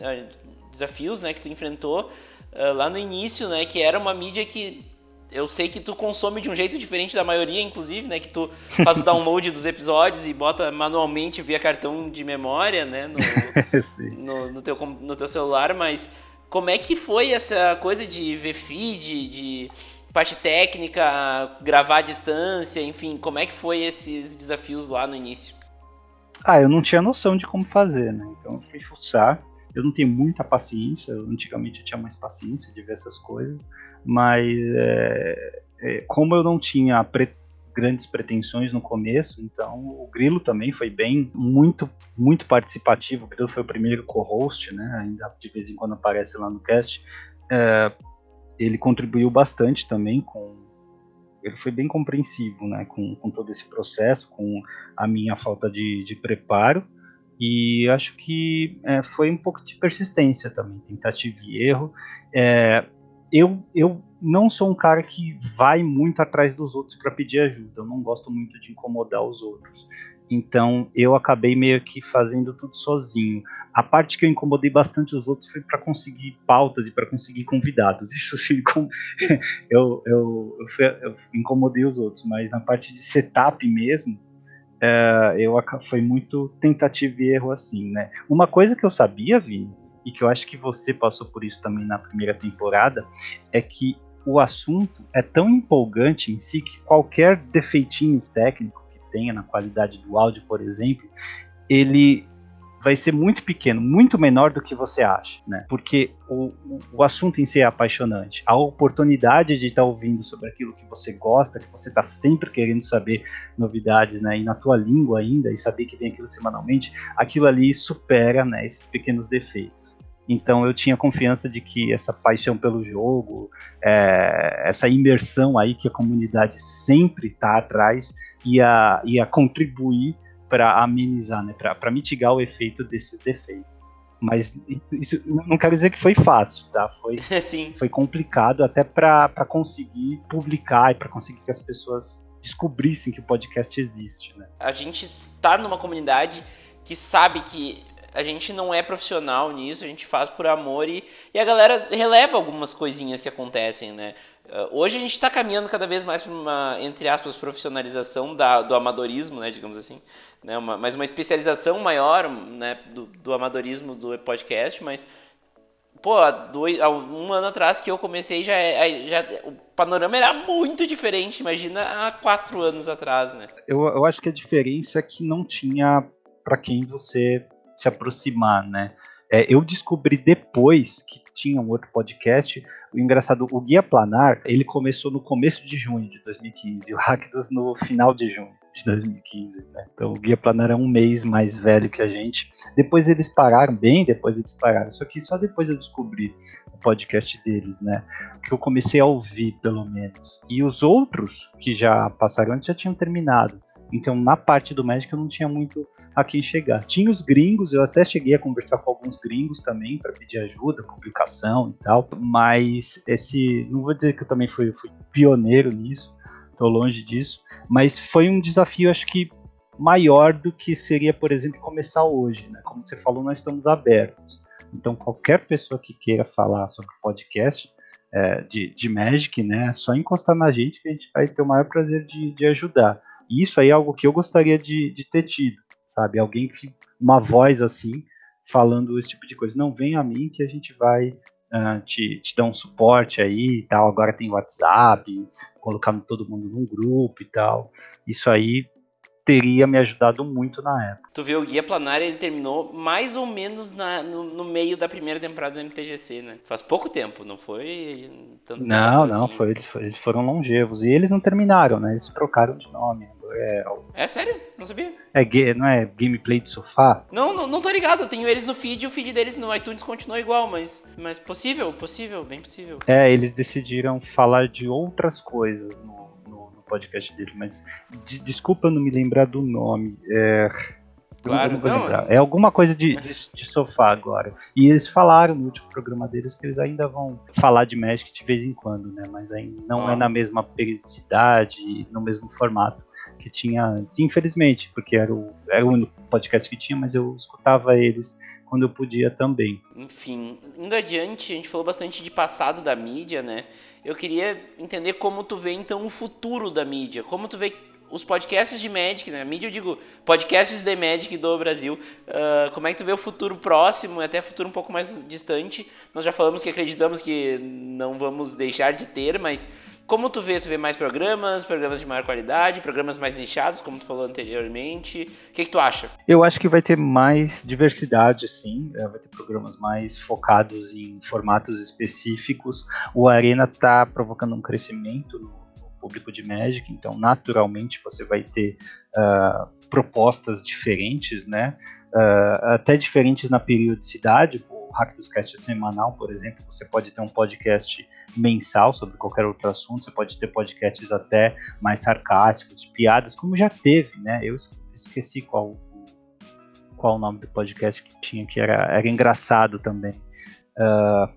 eh, desafios, né, que tu enfrentou uh, lá no início, né, que era uma mídia que eu sei que tu consome de um jeito diferente da maioria, inclusive, né? Que tu faz o download dos episódios e bota manualmente via cartão de memória, né? No, no, no, teu, no teu celular, mas como é que foi essa coisa de ver feed, de parte técnica, gravar à distância, enfim, como é que foi esses desafios lá no início? Ah, eu não tinha noção de como fazer, né? Então eu fui fuçar. Eu não tenho muita paciência, antigamente eu tinha mais paciência de ver essas coisas, mas é, é, como eu não tinha pre grandes pretensões no começo, então o Grilo também foi bem, muito, muito participativo. O Grilo foi o primeiro co-host, né? Ainda de vez em quando aparece lá no cast. É, ele contribuiu bastante também com. Ele foi bem compreensivo, né? Com, com todo esse processo, com a minha falta de, de preparo. E acho que é, foi um pouco de persistência também, tentativa e erro. É, eu, eu não sou um cara que vai muito atrás dos outros para pedir ajuda. Eu não gosto muito de incomodar os outros. Então eu acabei meio que fazendo tudo sozinho. A parte que eu incomodei bastante os outros foi para conseguir pautas e para conseguir convidados. Isso sim, eu, eu, eu, fui, eu, incomodei os outros, mas na parte de setup mesmo, é, eu foi muito tentativa e erro assim, né? Uma coisa que eu sabia, Vini, e que eu acho que você passou por isso também na primeira temporada, é que o assunto é tão empolgante em si que qualquer defeitinho técnico que tenha na qualidade do áudio, por exemplo, ele vai ser muito pequeno, muito menor do que você acha, né? Porque o, o assunto em si é apaixonante. A oportunidade de estar tá ouvindo sobre aquilo que você gosta, que você está sempre querendo saber novidades, né? E na tua língua ainda, e saber que vem aquilo semanalmente, aquilo ali supera, né? Esses pequenos defeitos. Então eu tinha confiança de que essa paixão pelo jogo, é, essa imersão aí que a comunidade sempre está atrás, ia, ia contribuir para amenizar, né, para mitigar o efeito desses defeitos. Mas isso não quero dizer que foi fácil, tá? Foi, Sim. foi complicado até para conseguir publicar e para conseguir que as pessoas descobrissem que o podcast existe, né? A gente está numa comunidade que sabe que a gente não é profissional nisso, a gente faz por amor e, e a galera releva algumas coisinhas que acontecem, né? Uh, hoje a gente está caminhando cada vez mais para uma, entre aspas, profissionalização da, do amadorismo, né, digamos assim, né, uma, mas uma especialização maior né, do, do amadorismo do podcast, mas pô, há, dois, há um ano atrás que eu comecei já, é, já o panorama era muito diferente, imagina há quatro anos atrás, né? Eu, eu acho que a diferença é que não tinha para quem você se aproximar, né? É, eu descobri depois que tinha um outro podcast. O engraçado, o Guia Planar, ele começou no começo de junho de 2015 e o Hackdos no final de junho de 2015. Né? Então o Guia Planar é um mês mais velho que a gente. Depois eles pararam, bem depois eles pararam. Só que só depois eu descobri o podcast deles, né? Que eu comecei a ouvir, pelo menos. E os outros que já passaram antes já tinham terminado. Então, na parte do Magic, eu não tinha muito a quem chegar. Tinha os gringos, eu até cheguei a conversar com alguns gringos também para pedir ajuda, publicação e tal, mas esse, não vou dizer que eu também fui, fui pioneiro nisso, tô longe disso, mas foi um desafio, acho que maior do que seria, por exemplo, começar hoje, né? Como você falou, nós estamos abertos. Então, qualquer pessoa que queira falar sobre podcast é, de, de Magic, né, é só encostar na gente que a gente vai ter o maior prazer de, de ajudar. E isso aí é algo que eu gostaria de, de ter tido, sabe? Alguém que, uma voz assim, falando esse tipo de coisa. Não, vem a mim que a gente vai uh, te, te dar um suporte aí e tal. Agora tem WhatsApp, colocando todo mundo num grupo e tal. Isso aí teria me ajudado muito na época. Tu vê, o Guia Planar ele terminou mais ou menos na, no, no, meio da primeira temporada do MTGC, né? Faz pouco tempo, não foi tanto Não, não, assim. foi, eles foram longevos. E eles não terminaram, né? Eles trocaram de nome. É, é sério? Não sabia. É, não é gameplay de sofá? Não, não, não tô ligado. Eu tenho eles no feed e o feed deles no iTunes continua igual, mas, mas possível, possível, bem possível. É, eles decidiram falar de outras coisas no podcast dele, mas de, desculpa eu não me lembrar do nome. É, claro, não, não, é alguma coisa de, de, de, sofá agora. E eles falaram no último programa deles que eles ainda vão falar de Magic de vez em quando, né? Mas ainda não ah. é na mesma periodicidade, no mesmo formato que tinha antes. Infelizmente, porque era o, era o único podcast que tinha, mas eu escutava eles quando eu podia também. Enfim, indo adiante, a gente falou bastante de passado da mídia, né? Eu queria entender como tu vê então o futuro da mídia, como tu vê os podcasts de Magic, né? Mídia, eu digo, podcasts de Magic do Brasil. Uh, como é que tu vê o futuro próximo, até futuro um pouco mais distante? Nós já falamos que acreditamos que não vamos deixar de ter, mas como tu vê? Tu vê mais programas, programas de maior qualidade, programas mais nichados, como tu falou anteriormente. O que, que tu acha? Eu acho que vai ter mais diversidade, sim. É, vai ter programas mais focados em formatos específicos. O Arena está provocando um crescimento no público de Magic, então naturalmente você vai ter uh, propostas diferentes, né? Uh, até diferentes na periodicidade. O Hack é semanal, por exemplo, você pode ter um podcast mensal sobre qualquer outro assunto, você pode ter podcasts até mais sarcásticos, piadas, como já teve, né? Eu esqueci qual qual o nome do podcast que tinha, que era, era engraçado também. Uh,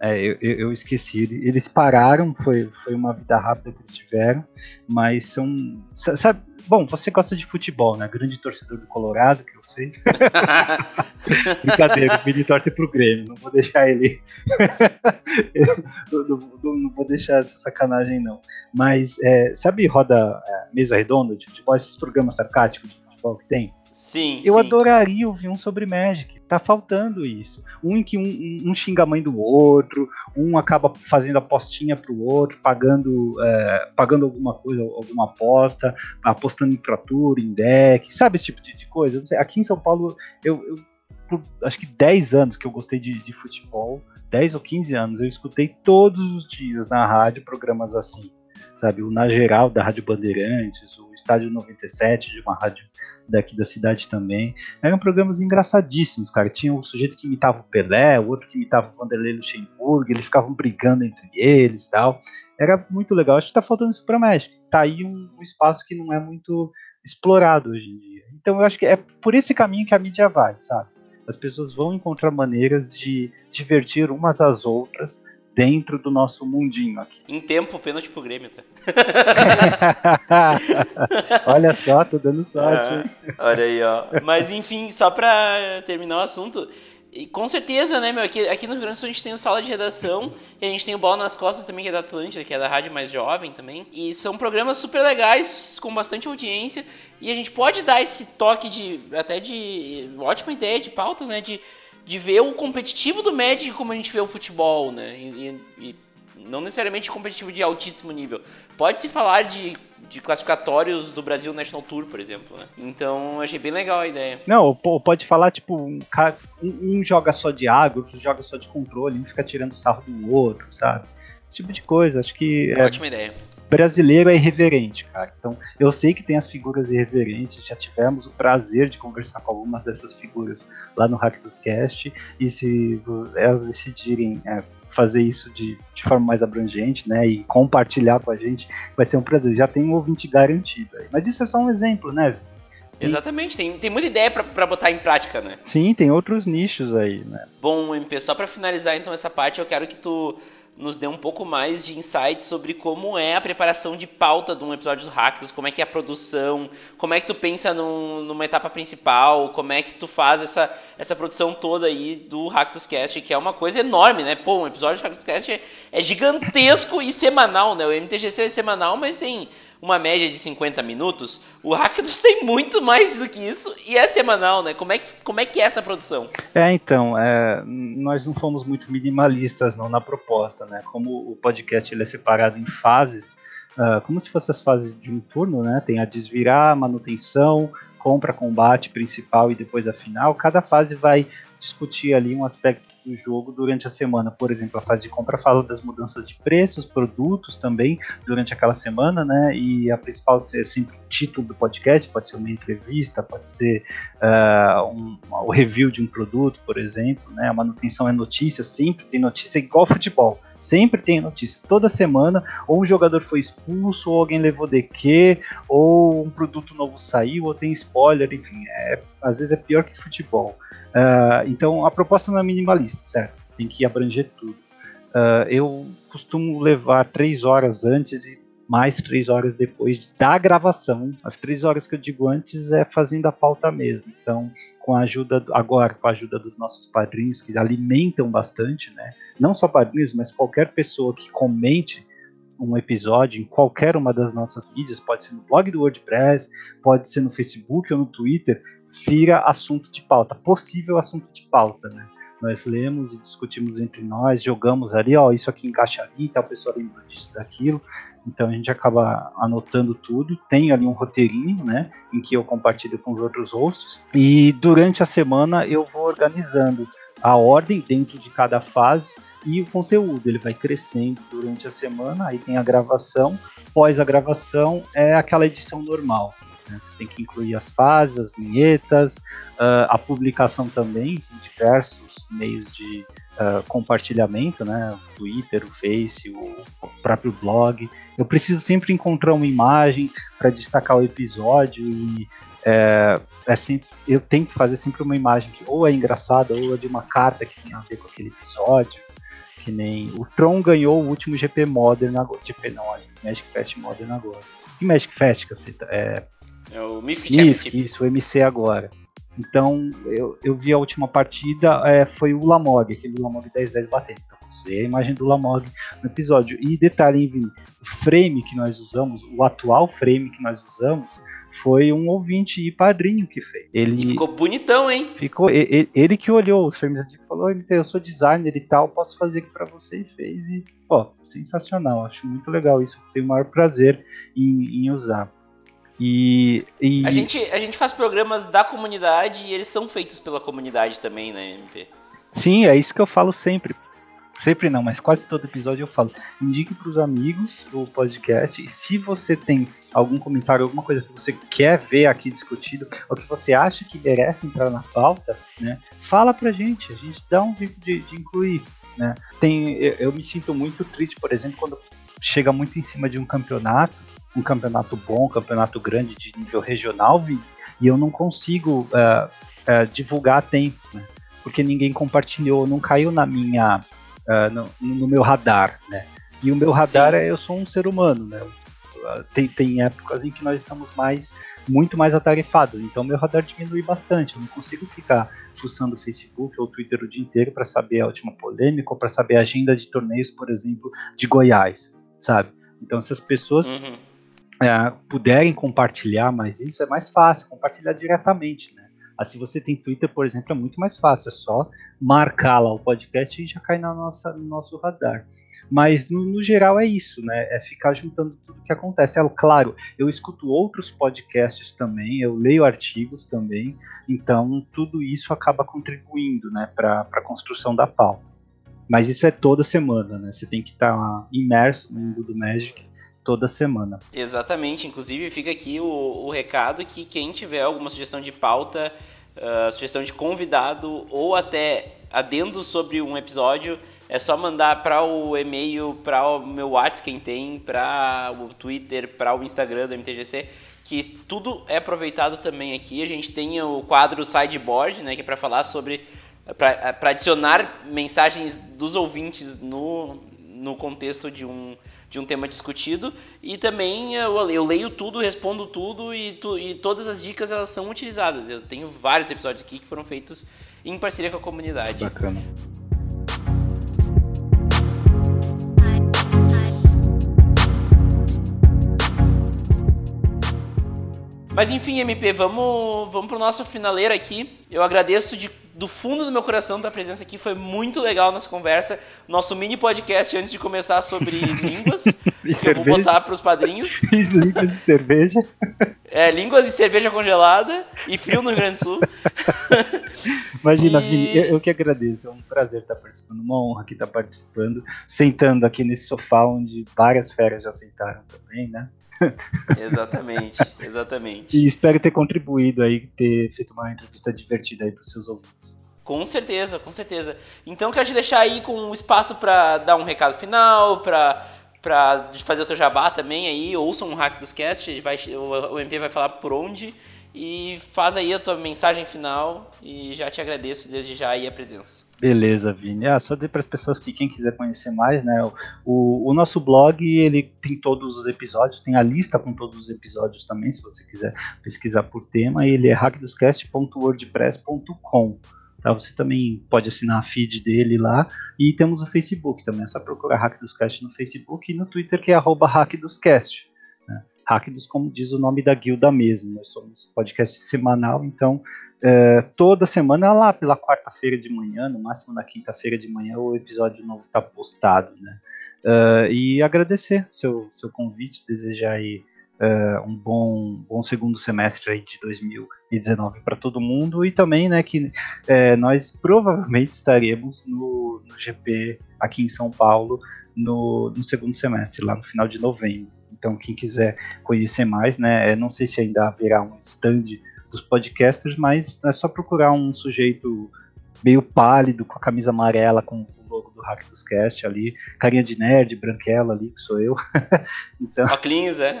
é, eu, eu, esqueci. Eles pararam, foi, foi uma vida rápida que eles tiveram, mas são. Sabe, bom, você gosta de futebol, né? Grande torcedor do Colorado, que eu sei. Brincadeira, o Billy torce pro Grêmio, não vou deixar ele. não, não, não, vou deixar essa sacanagem, não. Mas, é, sabe, roda é, mesa redonda de futebol, esses programas sarcásticos de futebol que tem? Sim. Eu sim. adoraria ouvir um sobre Magic. Tá faltando isso. Um em que um, um, xinga a mãe do outro, um acaba fazendo apostinha pro outro, pagando, é, pagando alguma coisa, alguma aposta, apostando em Pro em deck, sabe esse tipo de, de coisa? Aqui em São Paulo, eu, eu por acho que 10 anos que eu gostei de, de futebol, 10 ou 15 anos, eu escutei todos os dias na rádio programas assim sabe? O Na Geral da Rádio Bandeirantes, o Estádio 97 de uma rádio daqui da cidade também. Eram programas engraçadíssimos, cara. Tinha um sujeito que imitava o Pelé, o outro que imitava o Vanderlei Luxemburgo, eles ficavam brigando entre eles tal. Era muito legal. Acho que tá faltando isso pra México. Tá aí um, um espaço que não é muito explorado hoje em dia. Então eu acho que é por esse caminho que a mídia vai, sabe? As pessoas vão encontrar maneiras de divertir umas às outras dentro do nosso mundinho aqui. Em tempo, pênalti pro Grêmio, tá? olha só, tô dando sorte. Ah, olha aí, ó. Mas enfim, só pra terminar o assunto, e com certeza, né, meu? Aqui, aqui no Rio Grande do Sul a gente tem o Sala de Redação, e a gente tem o Bola nas Costas também, que é da Atlântida, que é da rádio mais jovem também. E são programas super legais, com bastante audiência. E a gente pode dar esse toque de. até de. ótima ideia de pauta, né? De de ver o competitivo do Magic como a gente vê o futebol, né? E, e não necessariamente competitivo de altíssimo nível. Pode-se falar de, de classificatórios do Brasil National Tour, por exemplo, né? Então, achei bem legal a ideia. Não, pode falar, tipo, um, um joga só de água, outro joga só de controle, um fica tirando sarro do outro, sabe? Esse tipo de coisa, acho que... É, ótima ideia brasileiro é irreverente, cara. Então, eu sei que tem as figuras irreverentes, já tivemos o prazer de conversar com algumas dessas figuras lá no Hack dos Cast, e se elas decidirem é, fazer isso de, de forma mais abrangente, né? E compartilhar com a gente, vai ser um prazer. Já tem um ouvinte garantido aí. Mas isso é só um exemplo, né? Exatamente, tem, tem muita ideia para botar em prática, né? Sim, tem outros nichos aí, né? Bom, MP, só para finalizar então essa parte, eu quero que tu nos dê um pouco mais de insight sobre como é a preparação de pauta de um episódio do Hackers, como é que é a produção, como é que tu pensa num, numa etapa principal, como é que tu faz essa, essa produção toda aí do Hackers Cast, que é uma coisa enorme, né? Pô, um episódio do Hackers Cast é, é gigantesco e semanal, né? O MTGC é semanal, mas tem uma média de 50 minutos, o Hackdos tem muito mais do que isso e é semanal, né? Como é que, como é, que é essa produção? É, então, é, nós não fomos muito minimalistas não na proposta, né? Como o podcast ele é separado em fases, uh, como se fosse as fases de um turno, né? Tem a desvirar, manutenção, compra, combate principal e depois a final. Cada fase vai discutir ali um aspecto do jogo durante a semana. Por exemplo, a fase de compra fala das mudanças de preços, produtos também durante aquela semana, né? E a principal é sempre o título do podcast, pode ser uma entrevista, pode ser uh, um, o review de um produto, por exemplo, né? A manutenção é notícia, sempre tem notícia, igual futebol. Sempre tem notícia. Toda semana, ou um jogador foi expulso, ou alguém levou DQ, ou um produto novo saiu, ou tem spoiler, enfim. É, às vezes é pior que futebol. Uh, então a proposta não é minimalista, certo? Tem que abranger tudo. Uh, eu costumo levar três horas antes e mais três horas depois da gravação. As três horas que eu digo antes é fazendo a pauta mesmo. Então, com a ajuda agora, com a ajuda dos nossos padrinhos que alimentam bastante, né? Não só padrinhos, mas qualquer pessoa que comente um episódio em qualquer uma das nossas mídias, pode ser no blog do WordPress, pode ser no Facebook ou no Twitter, vira assunto de pauta, possível assunto de pauta, né? Nós lemos e discutimos entre nós, jogamos ali, ó, isso aqui encaixa ali, tal pessoa lembra disso, daquilo. Então a gente acaba anotando tudo. Tem ali um roteirinho, né, em que eu compartilho com os outros hosts. E durante a semana eu vou organizando a ordem dentro de cada fase e o conteúdo. Ele vai crescendo durante a semana. Aí tem a gravação. Pós a gravação é aquela edição normal. Né? Você tem que incluir as fases, as vinhetas, uh, a publicação também, em diversos meios de uh, compartilhamento, né? O Twitter, o Face, o, próprio blog. Eu preciso sempre encontrar uma imagem para destacar o episódio e é, é sempre, eu tento fazer sempre uma imagem que ou é engraçada ou é de uma carta que tem a ver com aquele episódio. Que nem o Tron ganhou o último GP Modern agora. GP não, Magic Fest Modern agora. Que Magic Fest, caceta? É, é o Mythic Championship. Isso, o MC agora. Então, eu, eu vi a última partida, é, foi o Lamog, aquele Lamog 1010 batendo. Então, você a imagem do Lamog no episódio. E detalhe, Vini, o frame que nós usamos, o atual frame que nós usamos, foi um ouvinte e padrinho que fez. Ele e ficou bonitão, hein? Ficou. Ele, ele que olhou os frames e falou: eu sou designer e tal, posso fazer aqui para você e fez. E, ó, sensacional. Acho muito legal isso. Tenho o maior prazer em, em usar. E, e, A, gente, a gente faz programas da comunidade e eles são feitos pela comunidade também, né, MP? Sim, é isso que eu falo sempre. Sempre não, mas quase todo episódio eu falo. Indique para os amigos o podcast. E se você tem algum comentário, alguma coisa que você quer ver aqui discutido, ou que você acha que merece entrar na pauta, né? Fala pra gente. A gente dá um jeito de, de incluir. Né? Tem, eu, eu me sinto muito triste, por exemplo, quando chega muito em cima de um campeonato um campeonato bom, um campeonato grande de nível regional, e eu não consigo uh, uh, divulgar a tempo, né? porque ninguém compartilhou, não caiu na minha, uh, no, no, meu radar, né? E o meu radar Sim. é eu sou um ser humano, né? Tem, tem épocas em que nós estamos mais, muito mais atarefados, então meu radar diminui bastante. Eu não consigo ficar fuçando o Facebook ou o Twitter o dia inteiro para saber a última polêmica ou para saber a agenda de torneios, por exemplo, de Goiás, sabe? Então, se as pessoas uhum é, puderem compartilhar mais isso, é mais fácil, compartilhar diretamente, né? Assim, você tem Twitter, por exemplo, é muito mais fácil, é só marcar lá o podcast e já cai na nossa, no nosso radar. Mas no, no, geral é isso, né? É ficar juntando tudo que acontece. É, claro, eu escuto outros podcasts também, eu leio artigos também, então tudo isso acaba contribuindo, né, para a construção da pauta. Mas isso é toda semana, né? Você tem que estar tá imerso no mundo do Magic toda semana. Exatamente, inclusive fica aqui o, o recado que quem tiver alguma sugestão de pauta, uh, sugestão de convidado ou até adendo sobre um episódio, É só mandar para o e-mail, para o meu WhatsApp, quem tem, para o Twitter, para o Instagram do MTGC, que tudo é aproveitado também aqui. A gente tem o quadro Sideboard, né, que é para falar sobre para adicionar mensagens dos ouvintes no, no contexto de um, de um tema discutido e também eu, eu leio tudo, respondo tudo e, tu, e todas as dicas elas são utilizadas. Eu tenho vários episódios aqui que foram feitos em parceria com a comunidade. Bacana. Mas enfim, MP, vamos, vamos pro nosso finaleiro aqui. Eu agradeço de, do fundo do meu coração tua presença aqui. Foi muito legal nossa conversa. Nosso mini podcast antes de começar sobre línguas. que eu vou botar pros padrinhos. línguas de cerveja. É, línguas e cerveja congelada e frio no Rio Grande do Sul. Imagina, e... Vini, eu, eu, que agradeço. É um prazer estar participando, uma honra que estar participando, sentando aqui nesse sofá onde várias feras já sentaram também, né? Exatamente, exatamente. E espero ter contribuído aí, ter feito uma entrevista divertida aí para os seus ouvintes. Com certeza, com certeza. Então quero te deixar aí com um espaço para dar um recado final, para para fazer o teu jabá também aí, ouçam um hack dos cast, vai, o, o MP vai falar por onde e faz aí a tua mensagem final e já te agradeço desde já aí a presença. Beleza, Vini. Ah, só dizer para as pessoas que quem quiser conhecer mais, né, o, o nosso blog ele tem todos os episódios, tem a lista com todos os episódios também, se você quiser pesquisar por tema, ele é hackdoscast.wordpress.com. Tá? Você também pode assinar a feed dele lá e temos o Facebook também, é só procurar Hack dos Cast no Facebook e no Twitter que é arroba. Hackdos, como diz o nome da guilda mesmo. Nós somos podcast semanal, então é, toda semana lá pela quarta-feira de manhã, no máximo na quinta-feira de manhã, o episódio novo está postado, né? Uh, e agradecer seu, seu convite, desejar aí uh, um bom, bom segundo semestre aí de 2019 para todo mundo e também né, que uh, nós provavelmente estaremos no, no, GP aqui em São Paulo no, no segundo semestre, lá no final de novembro. Então, quem quiser conhecer mais, né, é, não sei se ainda haverá um stand dos podcasters, mas é só procurar um sujeito meio pálido, com a camisa amarela, com o logo do Hack dos Cast ali, carinha de nerd, branquela ali, que sou eu. então, Oclinhos, é?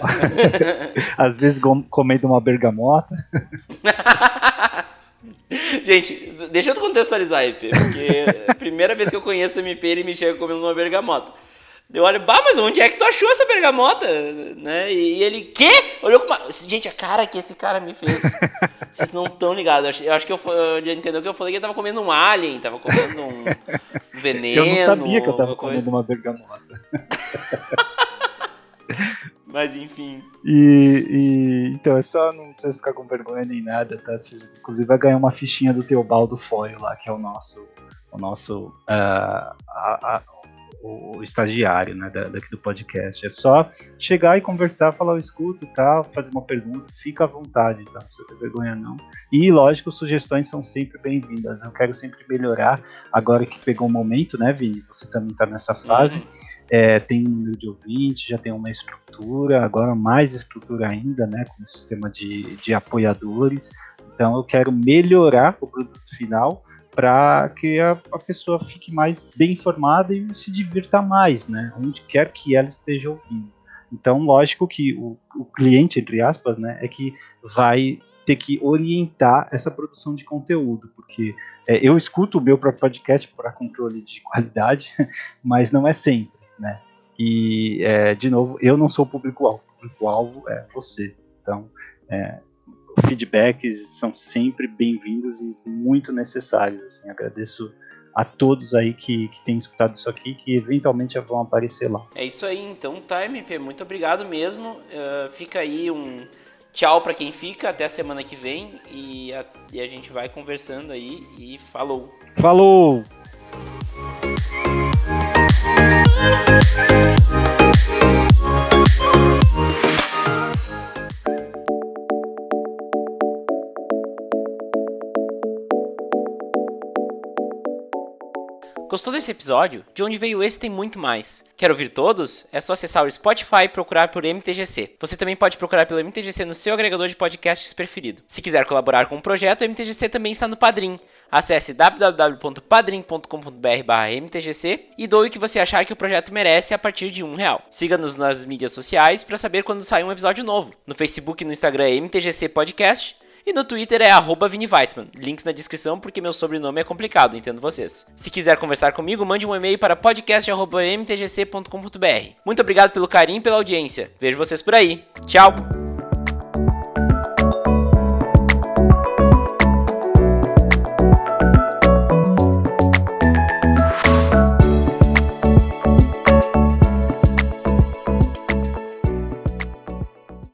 às vezes comendo uma bergamota. Gente, deixa eu contextualizar aí, porque a primeira vez que eu conheço o MP, ele me chega comendo uma bergamota. Eu olho, bah, mas onde é que tu achou essa bergamota? Né? E, ele, quê? Olhou com uma... Gente, a cara que esse cara me fez. Vocês não estão ligados. Eu acho que eu, eu entendeu que eu falei que ele tava comendo um alien, tava comendo um veneno. Eu não sabia que eu tava comendo coisa. uma bergamota. Mas enfim. E, e, então é só não precisa ficar com vergonha nem nada, tá? Você, inclusive vai ganhar uma fichinha do Teobaldo Foio lá, que é o nosso o nosso uh, a, a, o, estagiário né, daqui do podcast. É só chegar e conversar, falar o escuto tal, fazer uma pergunta, fica à vontade, tá? Não precisa ter vergonha não. E lógico, sugestões são sempre bem-vindas. Eu quero sempre melhorar. Agora que pegou o momento, né, Vini? Você também está nessa fase. Uhum. É, tem um número de ouvinte, já tem uma estrutura, agora mais estrutura ainda, né, com o sistema de, de apoiadores. Então eu quero melhorar o produto final para que a, a, pessoa fique mais bem informada e se divirta mais, né? Onde quer que ela esteja ouvindo. Então, lógico que o, o cliente, entre aspas, né, é que vai ter que orientar essa produção de conteúdo, porque é, eu escuto o meu próprio podcast para controle de qualidade, mas não é sempre, né? E, é, de novo, eu não sou o público-alvo, o público-alvo é você. Então, é, feedbacks são sempre bem-vindos e muito necessários. Assim, agradeço a todos aí que, que têm escutado isso aqui, que eventualmente vão aparecer lá. É isso aí, então tá, MP, muito obrigado mesmo. Uh, fica aí um tchau para quem fica, até a semana que vem e a, e a gente vai conversando aí e falou. Falou! Gostou desse episódio? De onde veio esse tem muito mais. Quer ouvir todos? É só acessar o Spotify e procurar por MTGC. Você também pode procurar pelo MTGC no seu agregador de podcasts preferido. Se quiser colaborar com o projeto, o MTGC também está no Padrim. Acesse www.padrim.com.br/mtgc e doe o que você achar que o projeto merece a partir de um real. Siga-nos nas mídias sociais para saber quando sai um episódio novo. No Facebook e no Instagram é MTGC Podcast e no Twitter é arroba Weitzman. Links na descrição porque meu sobrenome é complicado, entendo vocês. Se quiser conversar comigo, mande um e-mail para podcast.mtgc.com.br. Muito obrigado pelo carinho e pela audiência. Vejo vocês por aí. Tchau!